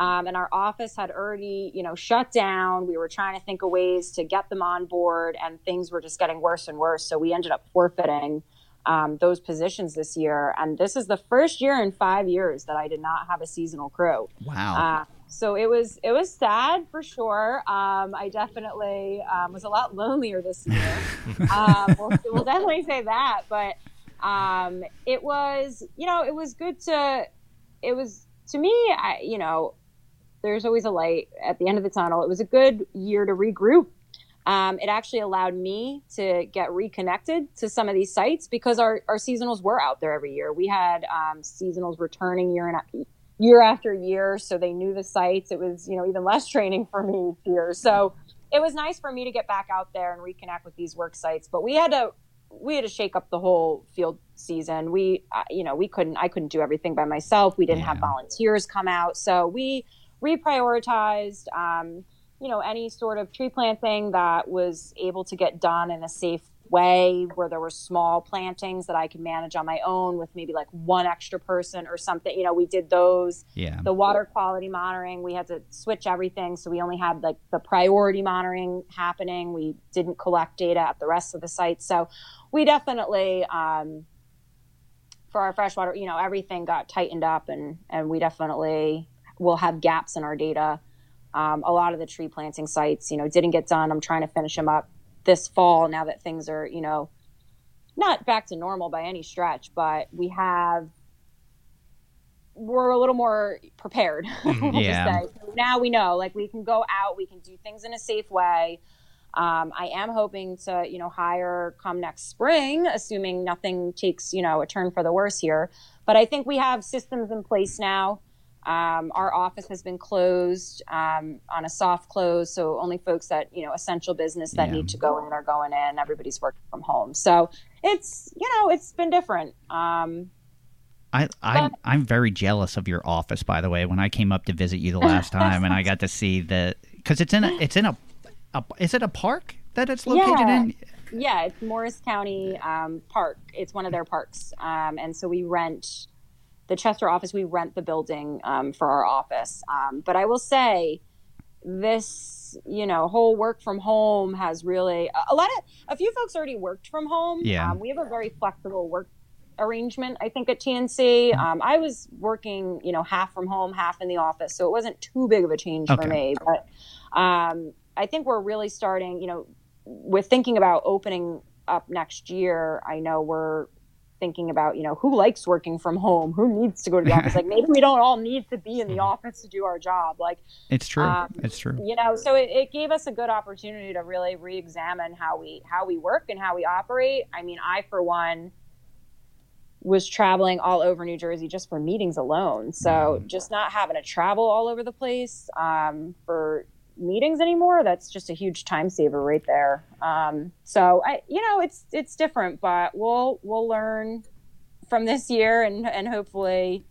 D: Um, and our office had already, you know, shut down. We were trying to think of ways to get them on board, and things were just getting worse and worse. So we ended up forfeiting um, those positions this year. And this is the first year in five years that I did not have a seasonal crew.
B: Wow.
D: Uh, so it was it was sad for sure. Um, I definitely um, was a lot lonelier this year. um, we'll, we'll definitely say that, but um, it was you know it was good to it was to me I, you know there's always a light at the end of the tunnel. It was a good year to regroup. Um, it actually allowed me to get reconnected to some of these sites because our, our seasonals were out there every year. We had um, seasonals returning year and year after year, so they knew the sites. It was you know even less training for me here, so it was nice for me to get back out there and reconnect with these work sites. But we had to we had to shake up the whole field season. We uh, you know we couldn't I couldn't do everything by myself. We didn't have volunteers come out, so we reprioritized. Um, you know any sort of tree planting that was able to get done in a safe way where there were small plantings that I could manage on my own with maybe like one extra person or something. You know, we did those.
B: yeah.
D: The water quality monitoring, we had to switch everything. So we only had like the priority monitoring happening. We didn't collect data at the rest of the sites. So we definitely, um, for our freshwater, you know, everything got tightened up and, and we definitely will have gaps in our data. Um, a lot of the tree planting sites, you know, didn't get done. I'm trying to finish them up this fall now that things are, you know, not back to normal by any stretch, but we have we're a little more prepared.
B: Yeah.
D: say. So now we know, like we can go out, we can do things in a safe way. Um, I am hoping to, you know, hire come next spring, assuming nothing takes, you know, a turn for the worse here. But I think we have systems in place now. Um, our office has been closed um, on a soft close, so only folks that you know essential business that
B: Yeah.
D: need to go in are going in. Everybody's working from home, so it's you know it's been different. Um,
B: I, I'm I'm very jealous of your office. By the way, when I came up to visit you the last time, and I got to see the because it's in a it's in a, a is it a park that it's located
D: Yeah.
B: in?
D: yeah, it's Morris County um, Park. It's one of their parks, um, and so we rent the Chester office. We rent the building um, for our office. Um, but I will say, this you know whole work from home has really a- lot of a few folks already worked from home.
B: Yeah.
D: um, we have a very flexible work arrangement. I think at TNC, um, I was working you know half from home, half in the office, so it wasn't too big of a change
B: Okay.
D: for me. But um, I think we're really starting. You know, with thinking about opening up next year, I know we're thinking about, you know, who likes working from home? Who needs to go to the office? Like maybe we don't all need to be in the office to do our job. Like,
B: It's true.
D: Um,
B: it's true.
D: you know, so it, it gave us a good opportunity to really re-examine how we how we work and how we operate. I mean, I for one was traveling all over New Jersey just for meetings alone. So just not having to travel all over the place um, for meetings anymore, that's just a huge time saver right there. Um, so I, you know, it's it's different, but we'll we'll learn from this year and and hopefully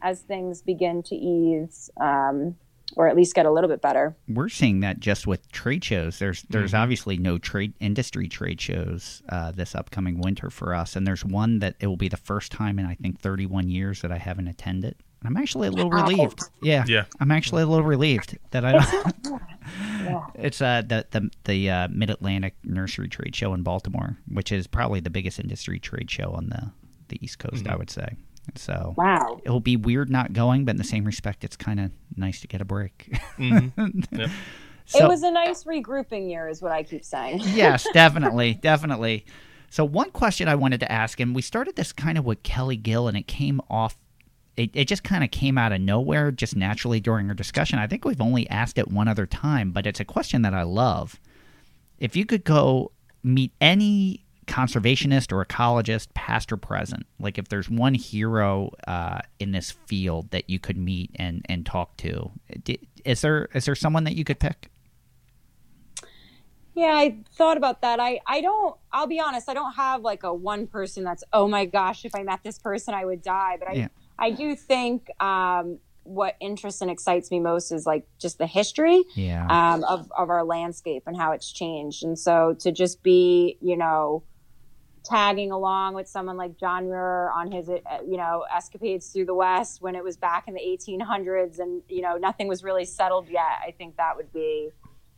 D: as things begin to ease. Um, or at least get a little bit better.
B: We're seeing that just with trade shows. There's there's obviously no trade industry trade shows uh, this upcoming winter for us, and there's one that it will be the first time in I think 31 years that I haven't attended. I'm actually a little relieved. Yeah,
C: Yeah.
B: I'm actually a little relieved that I don't. It's uh, the the the uh, Mid Atlantic Nursery Trade Show in Baltimore, which is probably the biggest industry trade show on the the East Coast, I would say. So
D: Wow.
B: it'll be weird not going, but in the same respect, it's kind of nice to get a break.
C: Yep.
B: So-
D: it was a nice regrouping year, is what I keep saying.
B: yes, definitely, definitely. So one question I wanted to ask, and we started this kind of with Kelly Gill, and it came off. It, it just kind of came out of nowhere, just naturally during our discussion. I think we've only asked it one other time, but it's a question that I love. If you could go meet any conservationist or ecologist, past or present, like if there's one hero uh, in this field that you could meet and, and talk to, is there is there someone that you could pick?
D: Yeah, I thought about that. I, I don't, I'll be honest, I don't have like a one person that's, oh my gosh, if I met this person, I would die. But I,
B: Yeah.
D: I do think um, what interests and excites me most is like just the history
B: Yeah.
D: um, of, of our landscape and how it's changed. And so to just be, you know, tagging along with someone like John Muir on his, uh, you know, escapades through the West when it was back in the 1800s and, you know, nothing was really settled yet, I think that would be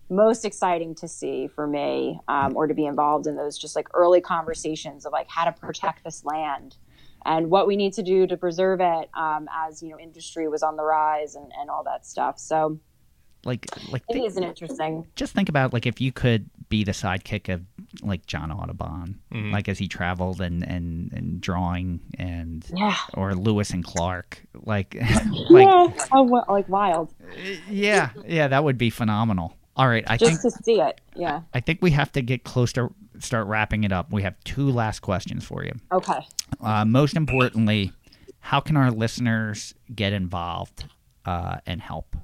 D: most exciting to see for me um, or to be involved in those just like early conversations of like how to protect this land and what we need to do to preserve it um, as, you know, industry was on the rise and, and all that stuff. So
B: like like
D: it
B: thi-
D: is an interesting.
B: just think about like if you could be the sidekick of like John Audubon, like as he traveled and and and drawing and
D: Yeah.
B: or Lewis and Clark, like like
D: yeah, oh, well, like wild.
B: yeah yeah that would be phenomenal. All right, I
D: Just
B: think
D: to see it. Yeah.
B: I think we have to get close to start wrapping it up. We have two last questions for you.
D: Okay.
B: Uh, most importantly, how can our listeners get involved uh, and help?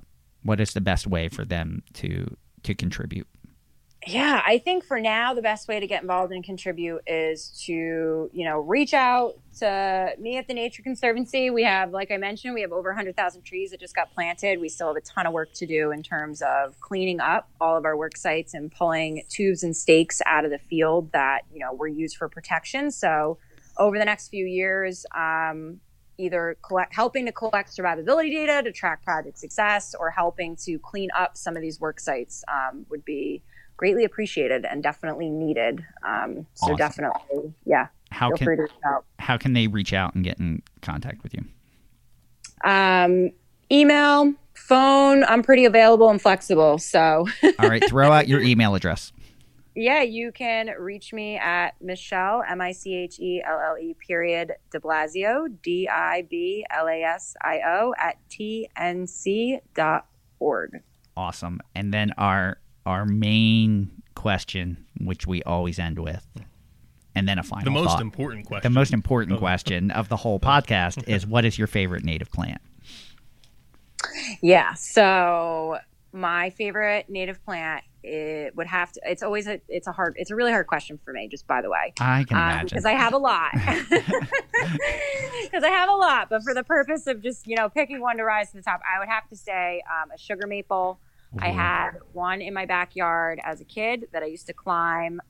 B: What is the best way for them to to contribute?
D: Yeah, I think for now the best way to get involved and contribute is to, you know, reach out to me at the Nature Conservancy. We have, like I mentioned, we have over 100,000 trees that just got planted. We still have a ton of work to do in terms of cleaning up all of our work sites and pulling tubes and stakes out of the field that, you know, were used for protection. So over the next few years, um, either collect, helping to collect survivability data to track project success or helping to clean up some of these work sites um, would be greatly appreciated and definitely needed. Um, so
B: Awesome.
D: definitely, yeah,
B: How
D: feel
B: can
D: free to reach out.
B: how can they reach out and get in contact with you?
D: Um, email, phone, I'm pretty available and flexible. So
B: All right, throw out your email address.
D: yeah, you can reach me at Michelle, M I C H E L L E period DiBlasio, D I B L A S I O at tnc dot org.
B: Awesome. And then our our main question, which we always end with, and then a final
C: The most
B: thought.
C: important question.
B: the most important question of the whole podcast is what is your favorite native plant?
D: Yeah. So my favorite native plant it would have to. It's always a. It's a hard. It's a really hard question for me. Just by the way,
B: I can
D: um,
B: imagine.
D: because I have a lot. Because I have a lot, but for the purpose of just you know picking one to rise to the top, I would have to say um, a sugar maple. I mm-hmm. had one in my backyard as a kid that I used to climb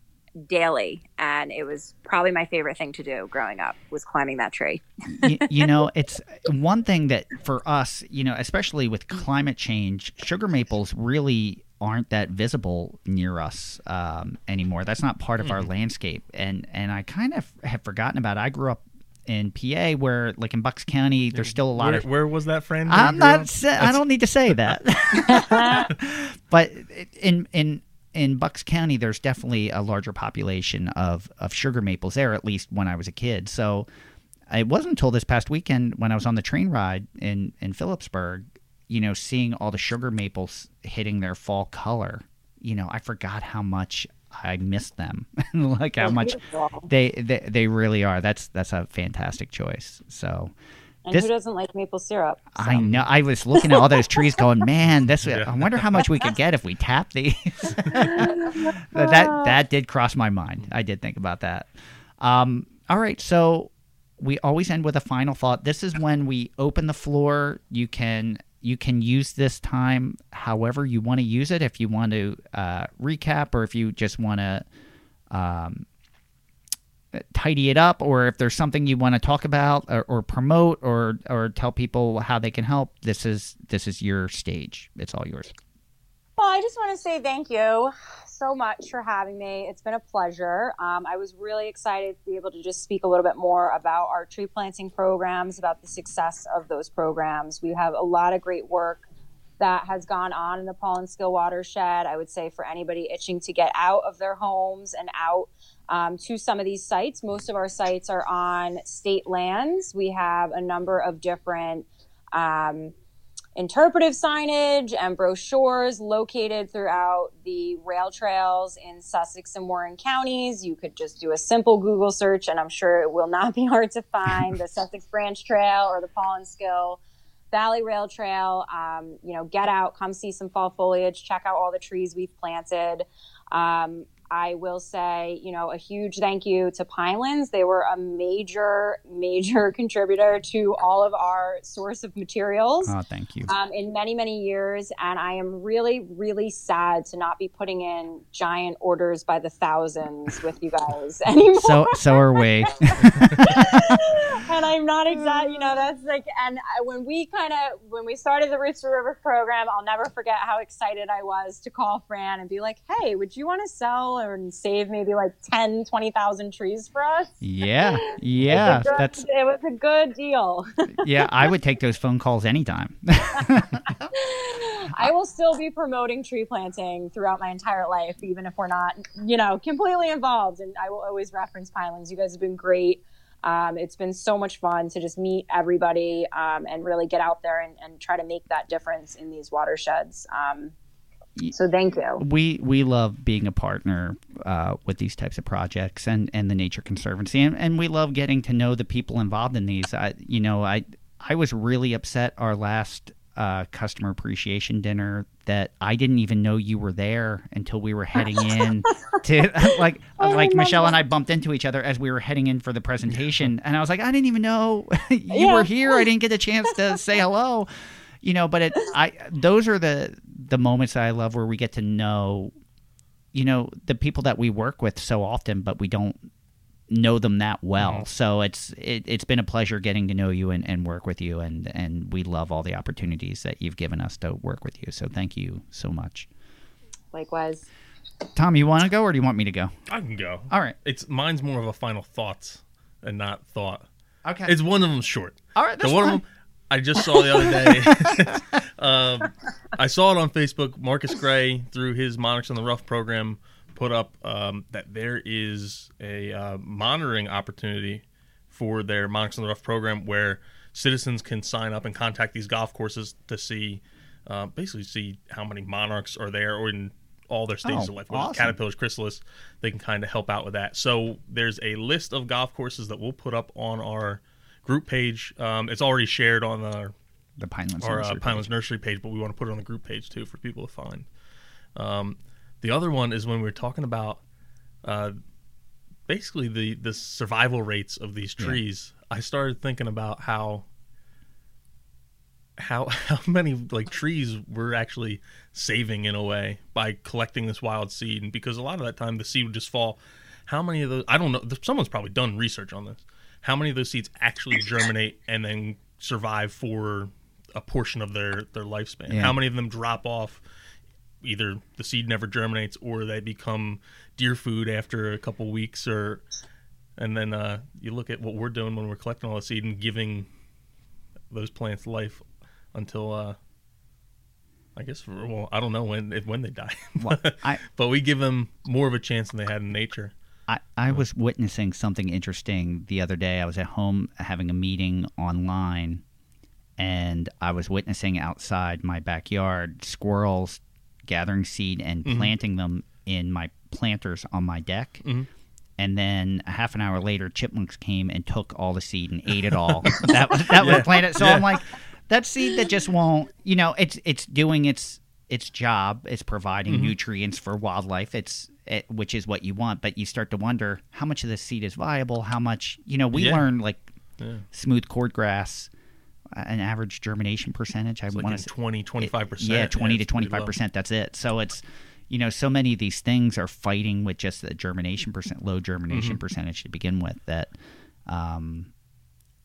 D: daily, and it was probably my favorite thing to do growing up was climbing that tree.
B: you, you know, it's one thing that for us, you know, especially with mm-hmm. climate change, sugar maples really aren't that visible near us um, anymore. That's not part of our mm. landscape, and and I kind of have forgotten about. It. I grew up in PA, where like in Bucks County, there's still a lot
C: where,
B: of
C: where was that, friend?
B: I'm not. Sa- I don't need to say that. but in in in Bucks County, there's definitely a larger population of of sugar maples there. At least when I was a kid. So it wasn't until this past weekend when I was on the train ride in in Phillipsburg, you know, seeing all the sugar maples hitting their fall color. You know, I forgot how much I missed them. like how much they, they they really are. That's that's a fantastic choice. So.
D: And
B: This-
D: who doesn't like maple syrup?
B: I know. I was looking at all those trees, going, "Man, this.
C: Yeah.
B: I wonder how much we could get if we tap these." that that did cross my mind. I did think about that. Um, all right, so we always end with a final thought. This is when we open the floor. You can you can use this time however you want to use it. If you want to uh, recap, or if you just want to. Um, tidy it up or if there's something you want to talk about or, or promote or or tell people how they can help this is this is your stage it's all yours
D: Well, I just want to say thank you so much for having me. It's been a pleasure. Um, I was really excited to be able to just speak a little bit more about our tree planting programs, about the success of those programs. We have a lot of great work that has gone on in the Paulinskill watershed. I would say for anybody itching to get out of their homes and out um, to some of these sites. Most of our sites are on state lands. We have a number of different um, interpretive signage and brochures located throughout the rail trails in Sussex and Warren counties. You could just do a simple Google search, and I'm sure it will not be hard to find the Sussex Branch Trail or the Paulinskill Valley Rail Trail. Um, you know, get out, come see some fall foliage, check out all the trees we've planted. Um, I will say, you know, a huge thank you to Pinelands. They were a major, major contributor to all of our source of materials.
B: Oh, thank you.
D: Um, in many, many years. And I am really, really sad to not be putting in giant orders by the thousands with you guys anymore.
B: So, so are we.
D: and I'm not exactly, you know, that's like, and I, when we kind of, when we started the Roots to River program, I'll never forget how excited I was to call Fran and be like, hey, would you want to sell and save maybe like 10, 20,000 trees for us?
B: Yeah, yeah,
D: Good-
B: that's
D: it was a good deal.
B: yeah. I would take those phone calls anytime.
D: I will still be promoting tree planting throughout my entire life, even if we're not, you know, completely involved. And I will always reference Pinelands. You guys have been great. Um, it's been so much fun to just meet everybody um, and really get out there and, and try to make that difference in these watersheds. Um, so thank you.
B: we we love being a partner uh, with these types of projects and, and the Nature Conservancy, and, and we love getting to know the people involved in these. I, you know, I I was really upset our last uh, customer appreciation dinner that I didn't even know you were there until we were heading in to like like Michelle and I bumped into each other as we were heading in for the presentation, and I was like, I didn't even know you
D: Yeah.
B: were here. I didn't get a chance to say hello. You know, but it I those are the the moments that I love where we get to know you know the people that we work with so often but we don't know them that well
C: Mm-hmm.
B: so it's it, it's been a pleasure getting to know you and, and work with you and and we love all the opportunities that you've given us to work with you so thank you so much
D: Likewise.
B: tom you want to go or do you want me to go
C: I can go.
B: all right
C: It's mine's more of a final thoughts and not thought.
B: okay
C: It's one of them short.
B: all right
C: So
B: that's
C: one
B: fine.
C: of them I just saw the other day. um, I saw it on Facebook. Marcus Gray, through his Monarchs in the Rough program, put up um, that there is a uh, monitoring opportunity for their Monarchs in the Rough program where citizens can sign up and contact these golf courses to see, uh, basically see how many monarchs are there or in all their stages
B: Oh,
C: of life,
B: awesome.
C: caterpillars, chrysalis, they can kind of help out with that. So there's a list of golf courses that we'll put up on our group page. Um, it's already shared on our,
B: the pinelands
C: our uh,
B: Nursery
C: Pinelands Nursery page, but we want to put it on the group page too for people to find. Um, the other one is when we are talking about uh, basically the the survival rates of these
B: Yeah.
C: trees. I started thinking about how how how many like trees we're actually saving in a way by collecting this wild seed, and because a lot of that time the seed would just fall. How many of those? I don't know. Someone's probably done research on this. How many of those seeds actually germinate and then survive for a portion of their their lifespan?
B: Yeah.
C: How many of them drop off? Either the seed never germinates, or they become deer food after a couple weeks, or and then uh, you look at what we're doing when we're collecting all the seed and giving those plants life until uh, I guess well I don't know when if, when they die,
B: Well, I-
C: but we give them more of a chance than they had in nature.
B: I, I was witnessing something interesting the other day. I was at home having a meeting online, and I was witnessing outside my backyard squirrels gathering seed and planting them in my planters on my deck. And then a half an hour later, chipmunks came and took all the seed and ate it all. that was that was
C: Yeah.
B: planted. So
C: Yeah.
B: I'm like, that seed that just won't. You know, it's it's doing its its job. It's providing
C: Mm-hmm.
B: nutrients for wildlife. It's it, which is what you want. But you start to wonder how much of this seed is viable. How much you know? We
C: Yeah.
B: learn like
C: Yeah.
B: smooth cordgrass, an average germination percentage. I
C: Like
B: want
C: in
B: to
C: 20, 25 percent.
B: yeah, twenty to twenty five percent. That's it. So it's you know so many of these things are fighting with just the germination percent, low germination
C: Mm-hmm.
B: percentage to begin with. That um,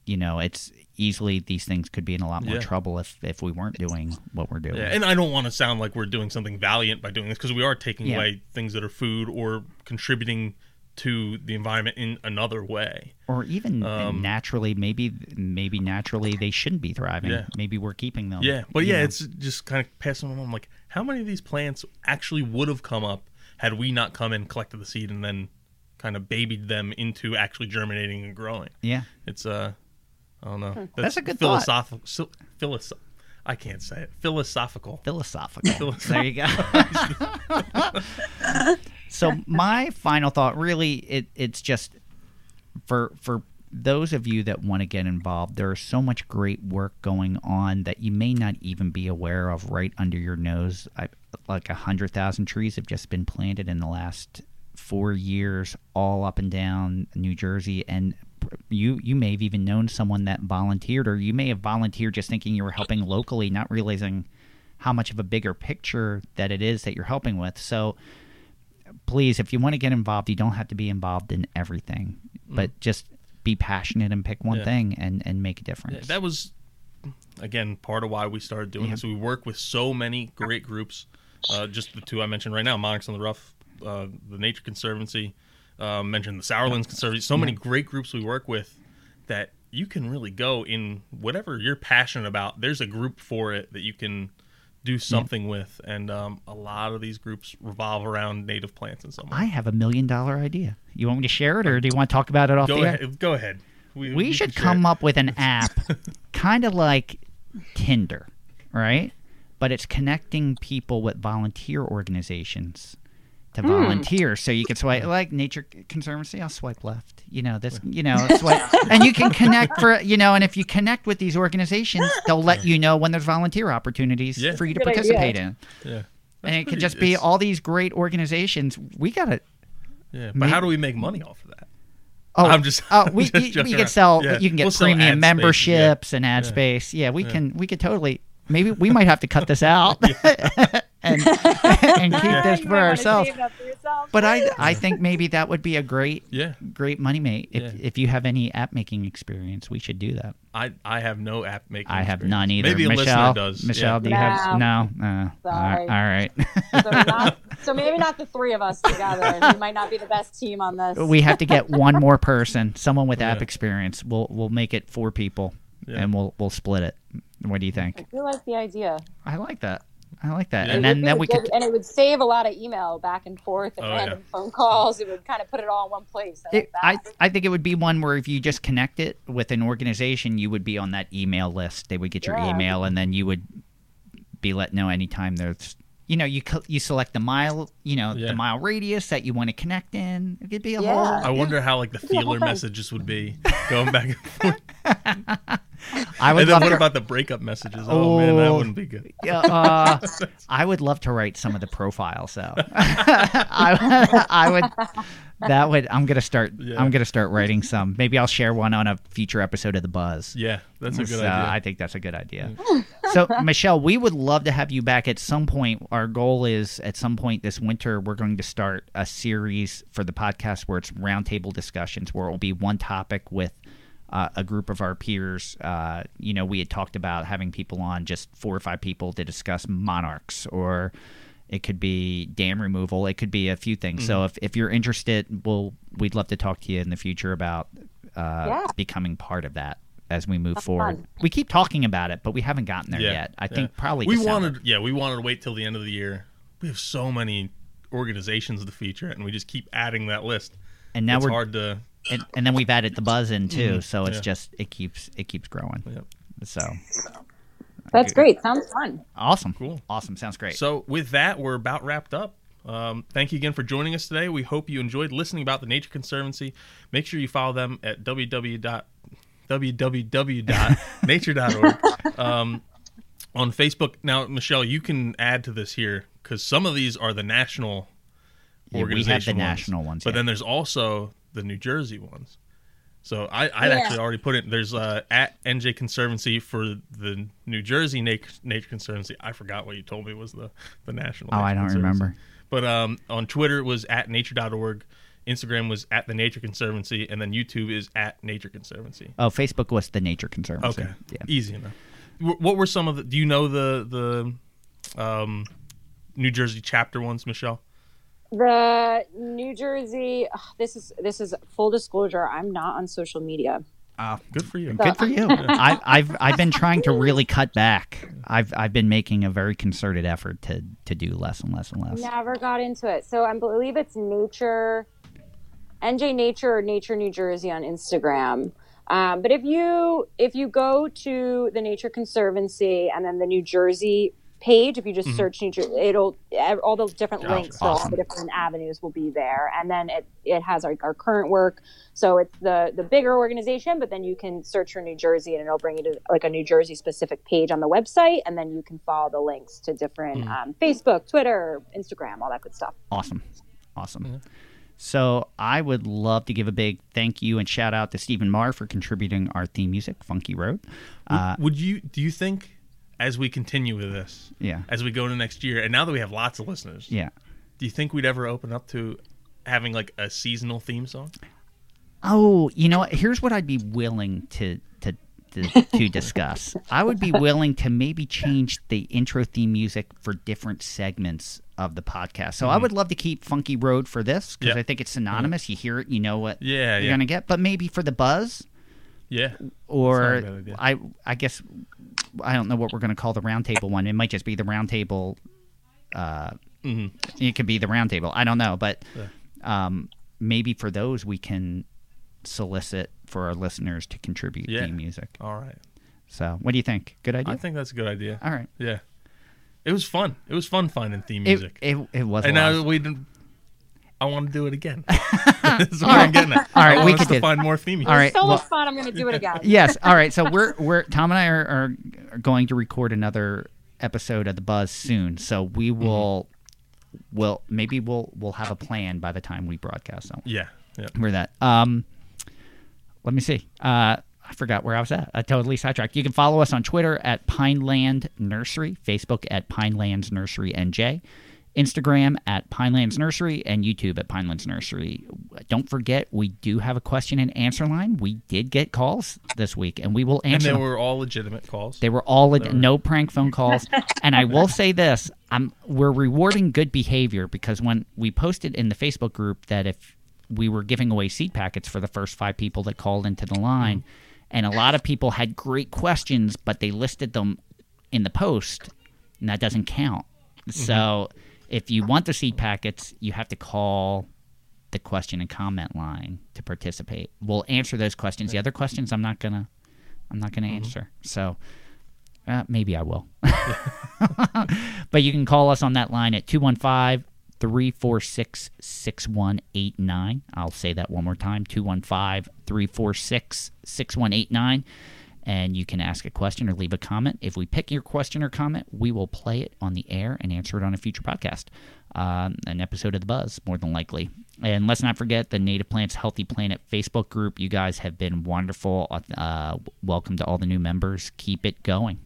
B: you know, it's easily these things could be in a lot more
C: Yeah.
B: trouble if if we weren't doing what we're doing.
C: Yeah, and I don't want to sound like we're doing something valiant by doing this because we are taking
B: Yeah.
C: away things that are food or contributing to the environment in another way.
B: or even
C: Um,
B: naturally, maybe maybe naturally they shouldn't be thriving.
C: Yeah.
B: Maybe we're keeping them.
C: Yeah, but yeah,
B: know?
C: it's just kind of passing along. Like, how many of these plants actually would have come up had we not come and collected the seed and then kind of babied them into actually germinating and growing?
B: yeah.
C: It's uh, I don't know. Hmm.
B: That's a good
C: philosophical. So, philosoph- I can't say it. Philosophical.
B: philosophical. there you go. so my final thought, really, it, it's just for for those of you that want to get involved. There is so much great work going on that you may not even be aware of right under your nose. I, like a hundred thousand trees have just been planted in the last four years, all up and down New Jersey, and you you may have even known someone that volunteered, or you may have volunteered just thinking you were helping locally, not realizing how much of a bigger picture that it is that you're helping with. So please, if you want to get involved, you don't have to be involved in everything, but just be passionate and pick one
C: Mm. Yeah.
B: thing and and make a difference.
C: Yeah, that was again part of why we started doing
B: Yeah.
C: this. We work with so many great groups. Uh, just the two I mentioned right now, Monarchs in the Rough, uh, the Nature Conservancy, uh, mentioned the Sourlands Conservancy. So many great groups we work with that you can really go in whatever you're passionate about. There's a group for it that you can do something with, and um, a lot of these groups revolve around native plants in some way.
B: I have a million dollar idea. You want me to share it, or do you want to talk about it off
C: Go
B: the air?
C: Go ahead. We,
B: we should come up with an app kind of like Tinder, right? But it's connecting people with volunteer organizations to hmm. volunteer. So you can swipe like Nature Conservancy, I'll swipe left. You know, this you know, swipe and you can connect for you know, and if you connect with these organizations, they'll let you know when there's volunteer opportunities
C: Yeah.
B: for you to
D: Good idea.
B: participate in.
C: Yeah.
B: and it could
C: pretty-
B: just be all these great organizations. We gotta
C: Yeah, but
B: May-
C: how do we make money off of that?
B: Oh,
C: I'm just-
B: Oh,
C: I'm
B: we
C: just
B: you, we
C: around.
B: could sell.
C: Yeah.
B: You can get
C: We'll sell ad
B: premium
C: space, yeah.
B: memberships and ad
C: Yeah.
B: space. Yeah, we
C: Yeah.
B: can. We could totally. Maybe we might have to cut this out and and keep this for
D: might
B: ourselves.
D: for.
B: But I I think maybe that would be a great
C: Yeah,
B: great money mate. If
C: Yeah.
B: if you have any app making experience, we should do that.
C: I I have no app making.
B: I have
C: experience.
B: none either.
C: Maybe a
B: Michelle,
C: listener does.
B: Michelle,
C: yeah.
B: do you have no? Uh,
D: Sorry.
B: all right.
D: so, not, so maybe not the three of us together. We might not be the best team on this.
B: we have to get one more person, someone with app
C: Yeah.
B: experience. We'll we'll make it four people,
C: Yeah.
B: and we'll we'll split it. What do you think?
D: I feel like the idea.
B: I like that. I like that.
C: Yeah.
B: And then then we could.
D: and it would save a lot of email back and forth oh, and
C: Oh,
D: random
C: yeah.
D: phone calls. It would kind of put it all in one place. I, like
B: It, I. I think it would be one where if you just connect it with an organization, you would be on that email list. They would get your
D: Yeah.
B: email, and then you would be let know anytime there's. You know, you you select the mile, you know,
C: Yeah.
B: the mile radius that you want to connect in. It could be a
D: Yeah.
B: whole.
C: I wonder how like the feeler messages would be going back and forth.
B: I would
C: and then what
B: to.
C: about the breakup messages? Oh, man, that
B: Oh.
C: wouldn't be good.
B: Yeah, uh, I would love to write some of the profiles though. I, I would. That would. I'm gonna start.
C: Yeah.
B: I'm gonna start writing some. Maybe I'll share one on a future episode of the Buzz.
C: Yeah, that's a good
B: So,
C: idea.
B: I think that's a good idea. so, Michelle, we would love to have you back at some point. Our goal is at some point this winter, we're going to start a series for the podcast where it's roundtable discussions, where it will be one topic with uh, a group of our peers. Uh, you know, we had talked about having people on, just four or five people to discuss monarchs or. It could be dam removal. It could be a few things.
C: Mm-hmm.
B: So if, if you're interested, we'll we'd love to talk to you in the future about uh,
D: Yeah.
B: becoming part of that as we move
D: That's
B: forward.
D: fun.
B: We keep talking about it, but we haven't gotten there
C: yeah,
B: yet. I
C: yeah.
B: think probably
C: we
B: December.
C: wanted. Yeah, we wanted to wait till the end of the year. We have so many organizations to feature, and we just keep adding that list.
B: and now
C: it's
B: we're
C: hard to.
B: And, and then we've added the buzz in too,
C: Mhm,
B: so it's
C: yeah.
B: just it keeps it keeps growing.
C: Yep.
B: So
D: That's great. Sounds fun.
B: awesome,
C: Cool.
B: awesome, sounds great.
C: So with that, we're about wrapped up. Um, thank you again for joining us today. We hope you enjoyed listening about the Nature Conservancy. Make sure you follow them at www. www.nature.org um, on Facebook. Now, Michelle, you can add to this here because some of these are the national
B: Yeah, we have the
C: organization
B: national ones,
C: but
B: yeah.
C: then there's also the New Jersey ones. So I, I'd
D: Yeah.
C: actually already put it. There's uh, at NJ Conservancy for the New Jersey Nature, Nature Conservancy. I forgot what you told me was the the national.
B: oh,
C: Nature
B: I don't remember.
C: But um, on Twitter it was at nature.org. Instagram was at the Nature Conservancy, and then YouTube is at Nature Conservancy.
B: Oh, Facebook was the Nature Conservancy.
C: Okay,
B: Yeah.
C: easy enough. What were some of the? Do you know the the um, New Jersey chapter ones, Michelle?
D: The New Jersey. ugh, this is this is full disclosure. I'm not on social media.
C: Ah good for you.
B: Good for you. I, I've I've been trying to really cut back. I've I've been making a very concerted effort to to do less and less and less.
D: Never got into it. So I believe it's Nature, NJ Nature or Nature New Jersey on Instagram. Um, but if you if you go to the Nature Conservancy and then the New Jersey page, if you just search New Jersey, it'll all the different
C: Gotcha.
D: links to all the different avenues will be there, and then it it has our, our current work. So it's the the bigger organization, but then you can search for New Jersey and it'll bring you to like a New Jersey specific page on the website, and then you can follow the links to different um, Facebook, Twitter, Instagram, all that good stuff.
B: Awesome. Awesome. So I would love to give a big thank you and shout out to Stephen Marr for contributing our theme music, Funky Road. Uh,
C: Would you? Do you think as we continue with this,
B: yeah.
C: as we go into next year, and now that we have lots of listeners,
B: Yeah.
C: do you think we'd ever open up to having like a seasonal theme song?
B: Oh, you know what? Here's what I'd be willing to to to, to discuss. I would be willing to maybe change the intro theme music for different segments of the podcast. So I would love to keep Funky Road for this because
C: Mm-hmm.
B: I think it's synonymous. You hear it, you know what
C: Yeah,
B: you're
C: yeah.
B: gonna get. But maybe for the buzz,
C: Yeah.
B: or
C: That's not a bad idea.
B: I I guess I don't know what we're gonna call the roundtable one. It might just be the roundtable. Uh,
C: Mhm.
B: It could be the roundtable. I don't know, but um, maybe for those we can solicit for our listeners to contribute
C: Yeah.
B: theme music.
C: All right.
B: So, what do you think? Good idea.
C: I think that's a good idea.
B: All right.
C: Yeah. It was fun. It was fun finding theme
B: It,
C: music.
B: it, it was.
C: and now we didn't. I want to do it again. That's what I'm getting at.
B: All right,
C: I
B: we
C: want us to find more theme.
B: All right.
D: so
B: well-
D: much fun. I'm going to do it again.
B: yes. All right. So we're we're Tom and I are, are, are going to record another episode of the Buzz soon. So we
C: Mm-hmm.
B: will will maybe we'll we'll have a plan by the time we broadcast. So
C: Yeah. Yeah.
B: we're that. Um, let me see. Uh, I forgot where I was at. I totally sidetracked. You can follow us on Twitter at Pineland Nursery, Facebook at Pinelands Nursery NJ, Instagram at Pinelands Nursery, and YouTube at Pinelands Nursery. Don't forget, we do have a question and answer line. We did get calls this week, and we will answer.
C: And
B: they
C: were all legitimate calls.
B: They were all no prank phone calls. and I will say this: I'm we're rewarding good behavior because when we posted in the Facebook group that if we were giving away seed packets for the first five people that called into the line, mm. and a lot of people had great questions, but they listed them in the post, and that doesn't count. Mm-hmm. So if you want the seed packets, you have to call the question and comment line to participate. We'll answer those questions. The other questions, I'm not gonna, I'm not gonna answer. So uh, maybe I will. but you can call us on that line at 215 346 6189. I'll say that one more time 215 346 6189. And you can ask a question or leave a comment. If we pick your question or comment, we will play it on the air and answer it on a future podcast, um, an episode of The Buzz, more than likely. And let's not forget the Native Plants Healthy Planet Facebook group. You guys have been wonderful. Uh, welcome to all the new members. Keep it going.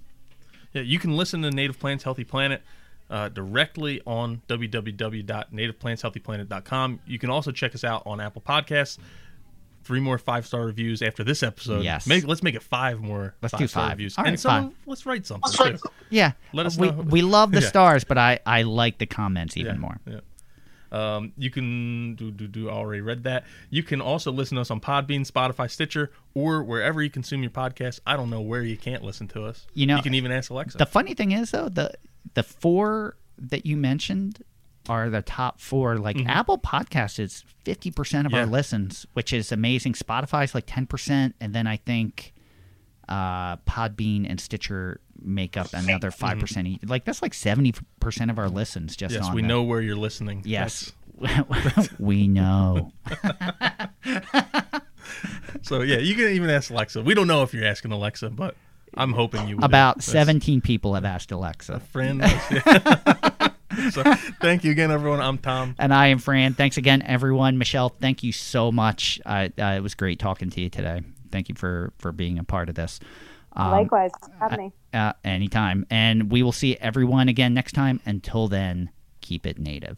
C: Yeah, you can listen to Native Plants Healthy Planet uh, directly on www.nativeplantshealthyplanet.com. You can also check us out on Apple Podcasts. Three more five star reviews after this episode.
B: Yes.
C: Make, let's make it five more.
B: Let's do
C: five-star
B: five.
C: reviews.
B: All
C: and
B: right,
C: some,
B: five.
C: let's write something too.
B: Yeah,
C: Let us
B: we,
C: know.
B: we love the
C: Yeah.
B: stars, but I, I like the comments even
C: Yeah,
B: more.
C: Yeah. Um, you can do do do. Already read that. You can also listen to us on Podbean, Spotify, Stitcher, or wherever you consume your podcast. I don't know where you can't listen to us.
B: You know,
C: you can even ask Alexa.
B: The funny thing is though, the the four that you mentioned are the top four. Like Apple Podcasts is fifty percent of our
C: Mm-hmm.
B: Listens, which is amazing. Spotify's like ten percent, and then I think uh, Podbean and Stitcher make up another five percent each. Like that's like seventy percent of our listens just
C: Mm-hmm. yes, we know where you're listening.
B: Yes, we know.
C: So yeah, you can even ask Alexa. We don't know if you're asking Alexa, but I'm hoping you would.
B: About
C: That's-
B: seventeen people have asked Alexa.
C: friend. so thank you again, everyone. I'm Tom.
B: And I am Fran. Thanks again, everyone. Michelle, thank you so much. Uh, uh, it was great talking to you today. Thank you for for being a part of this. Um,
D: Likewise, have me.
B: uh, anytime. And we will see everyone again next time. Until then, keep it native.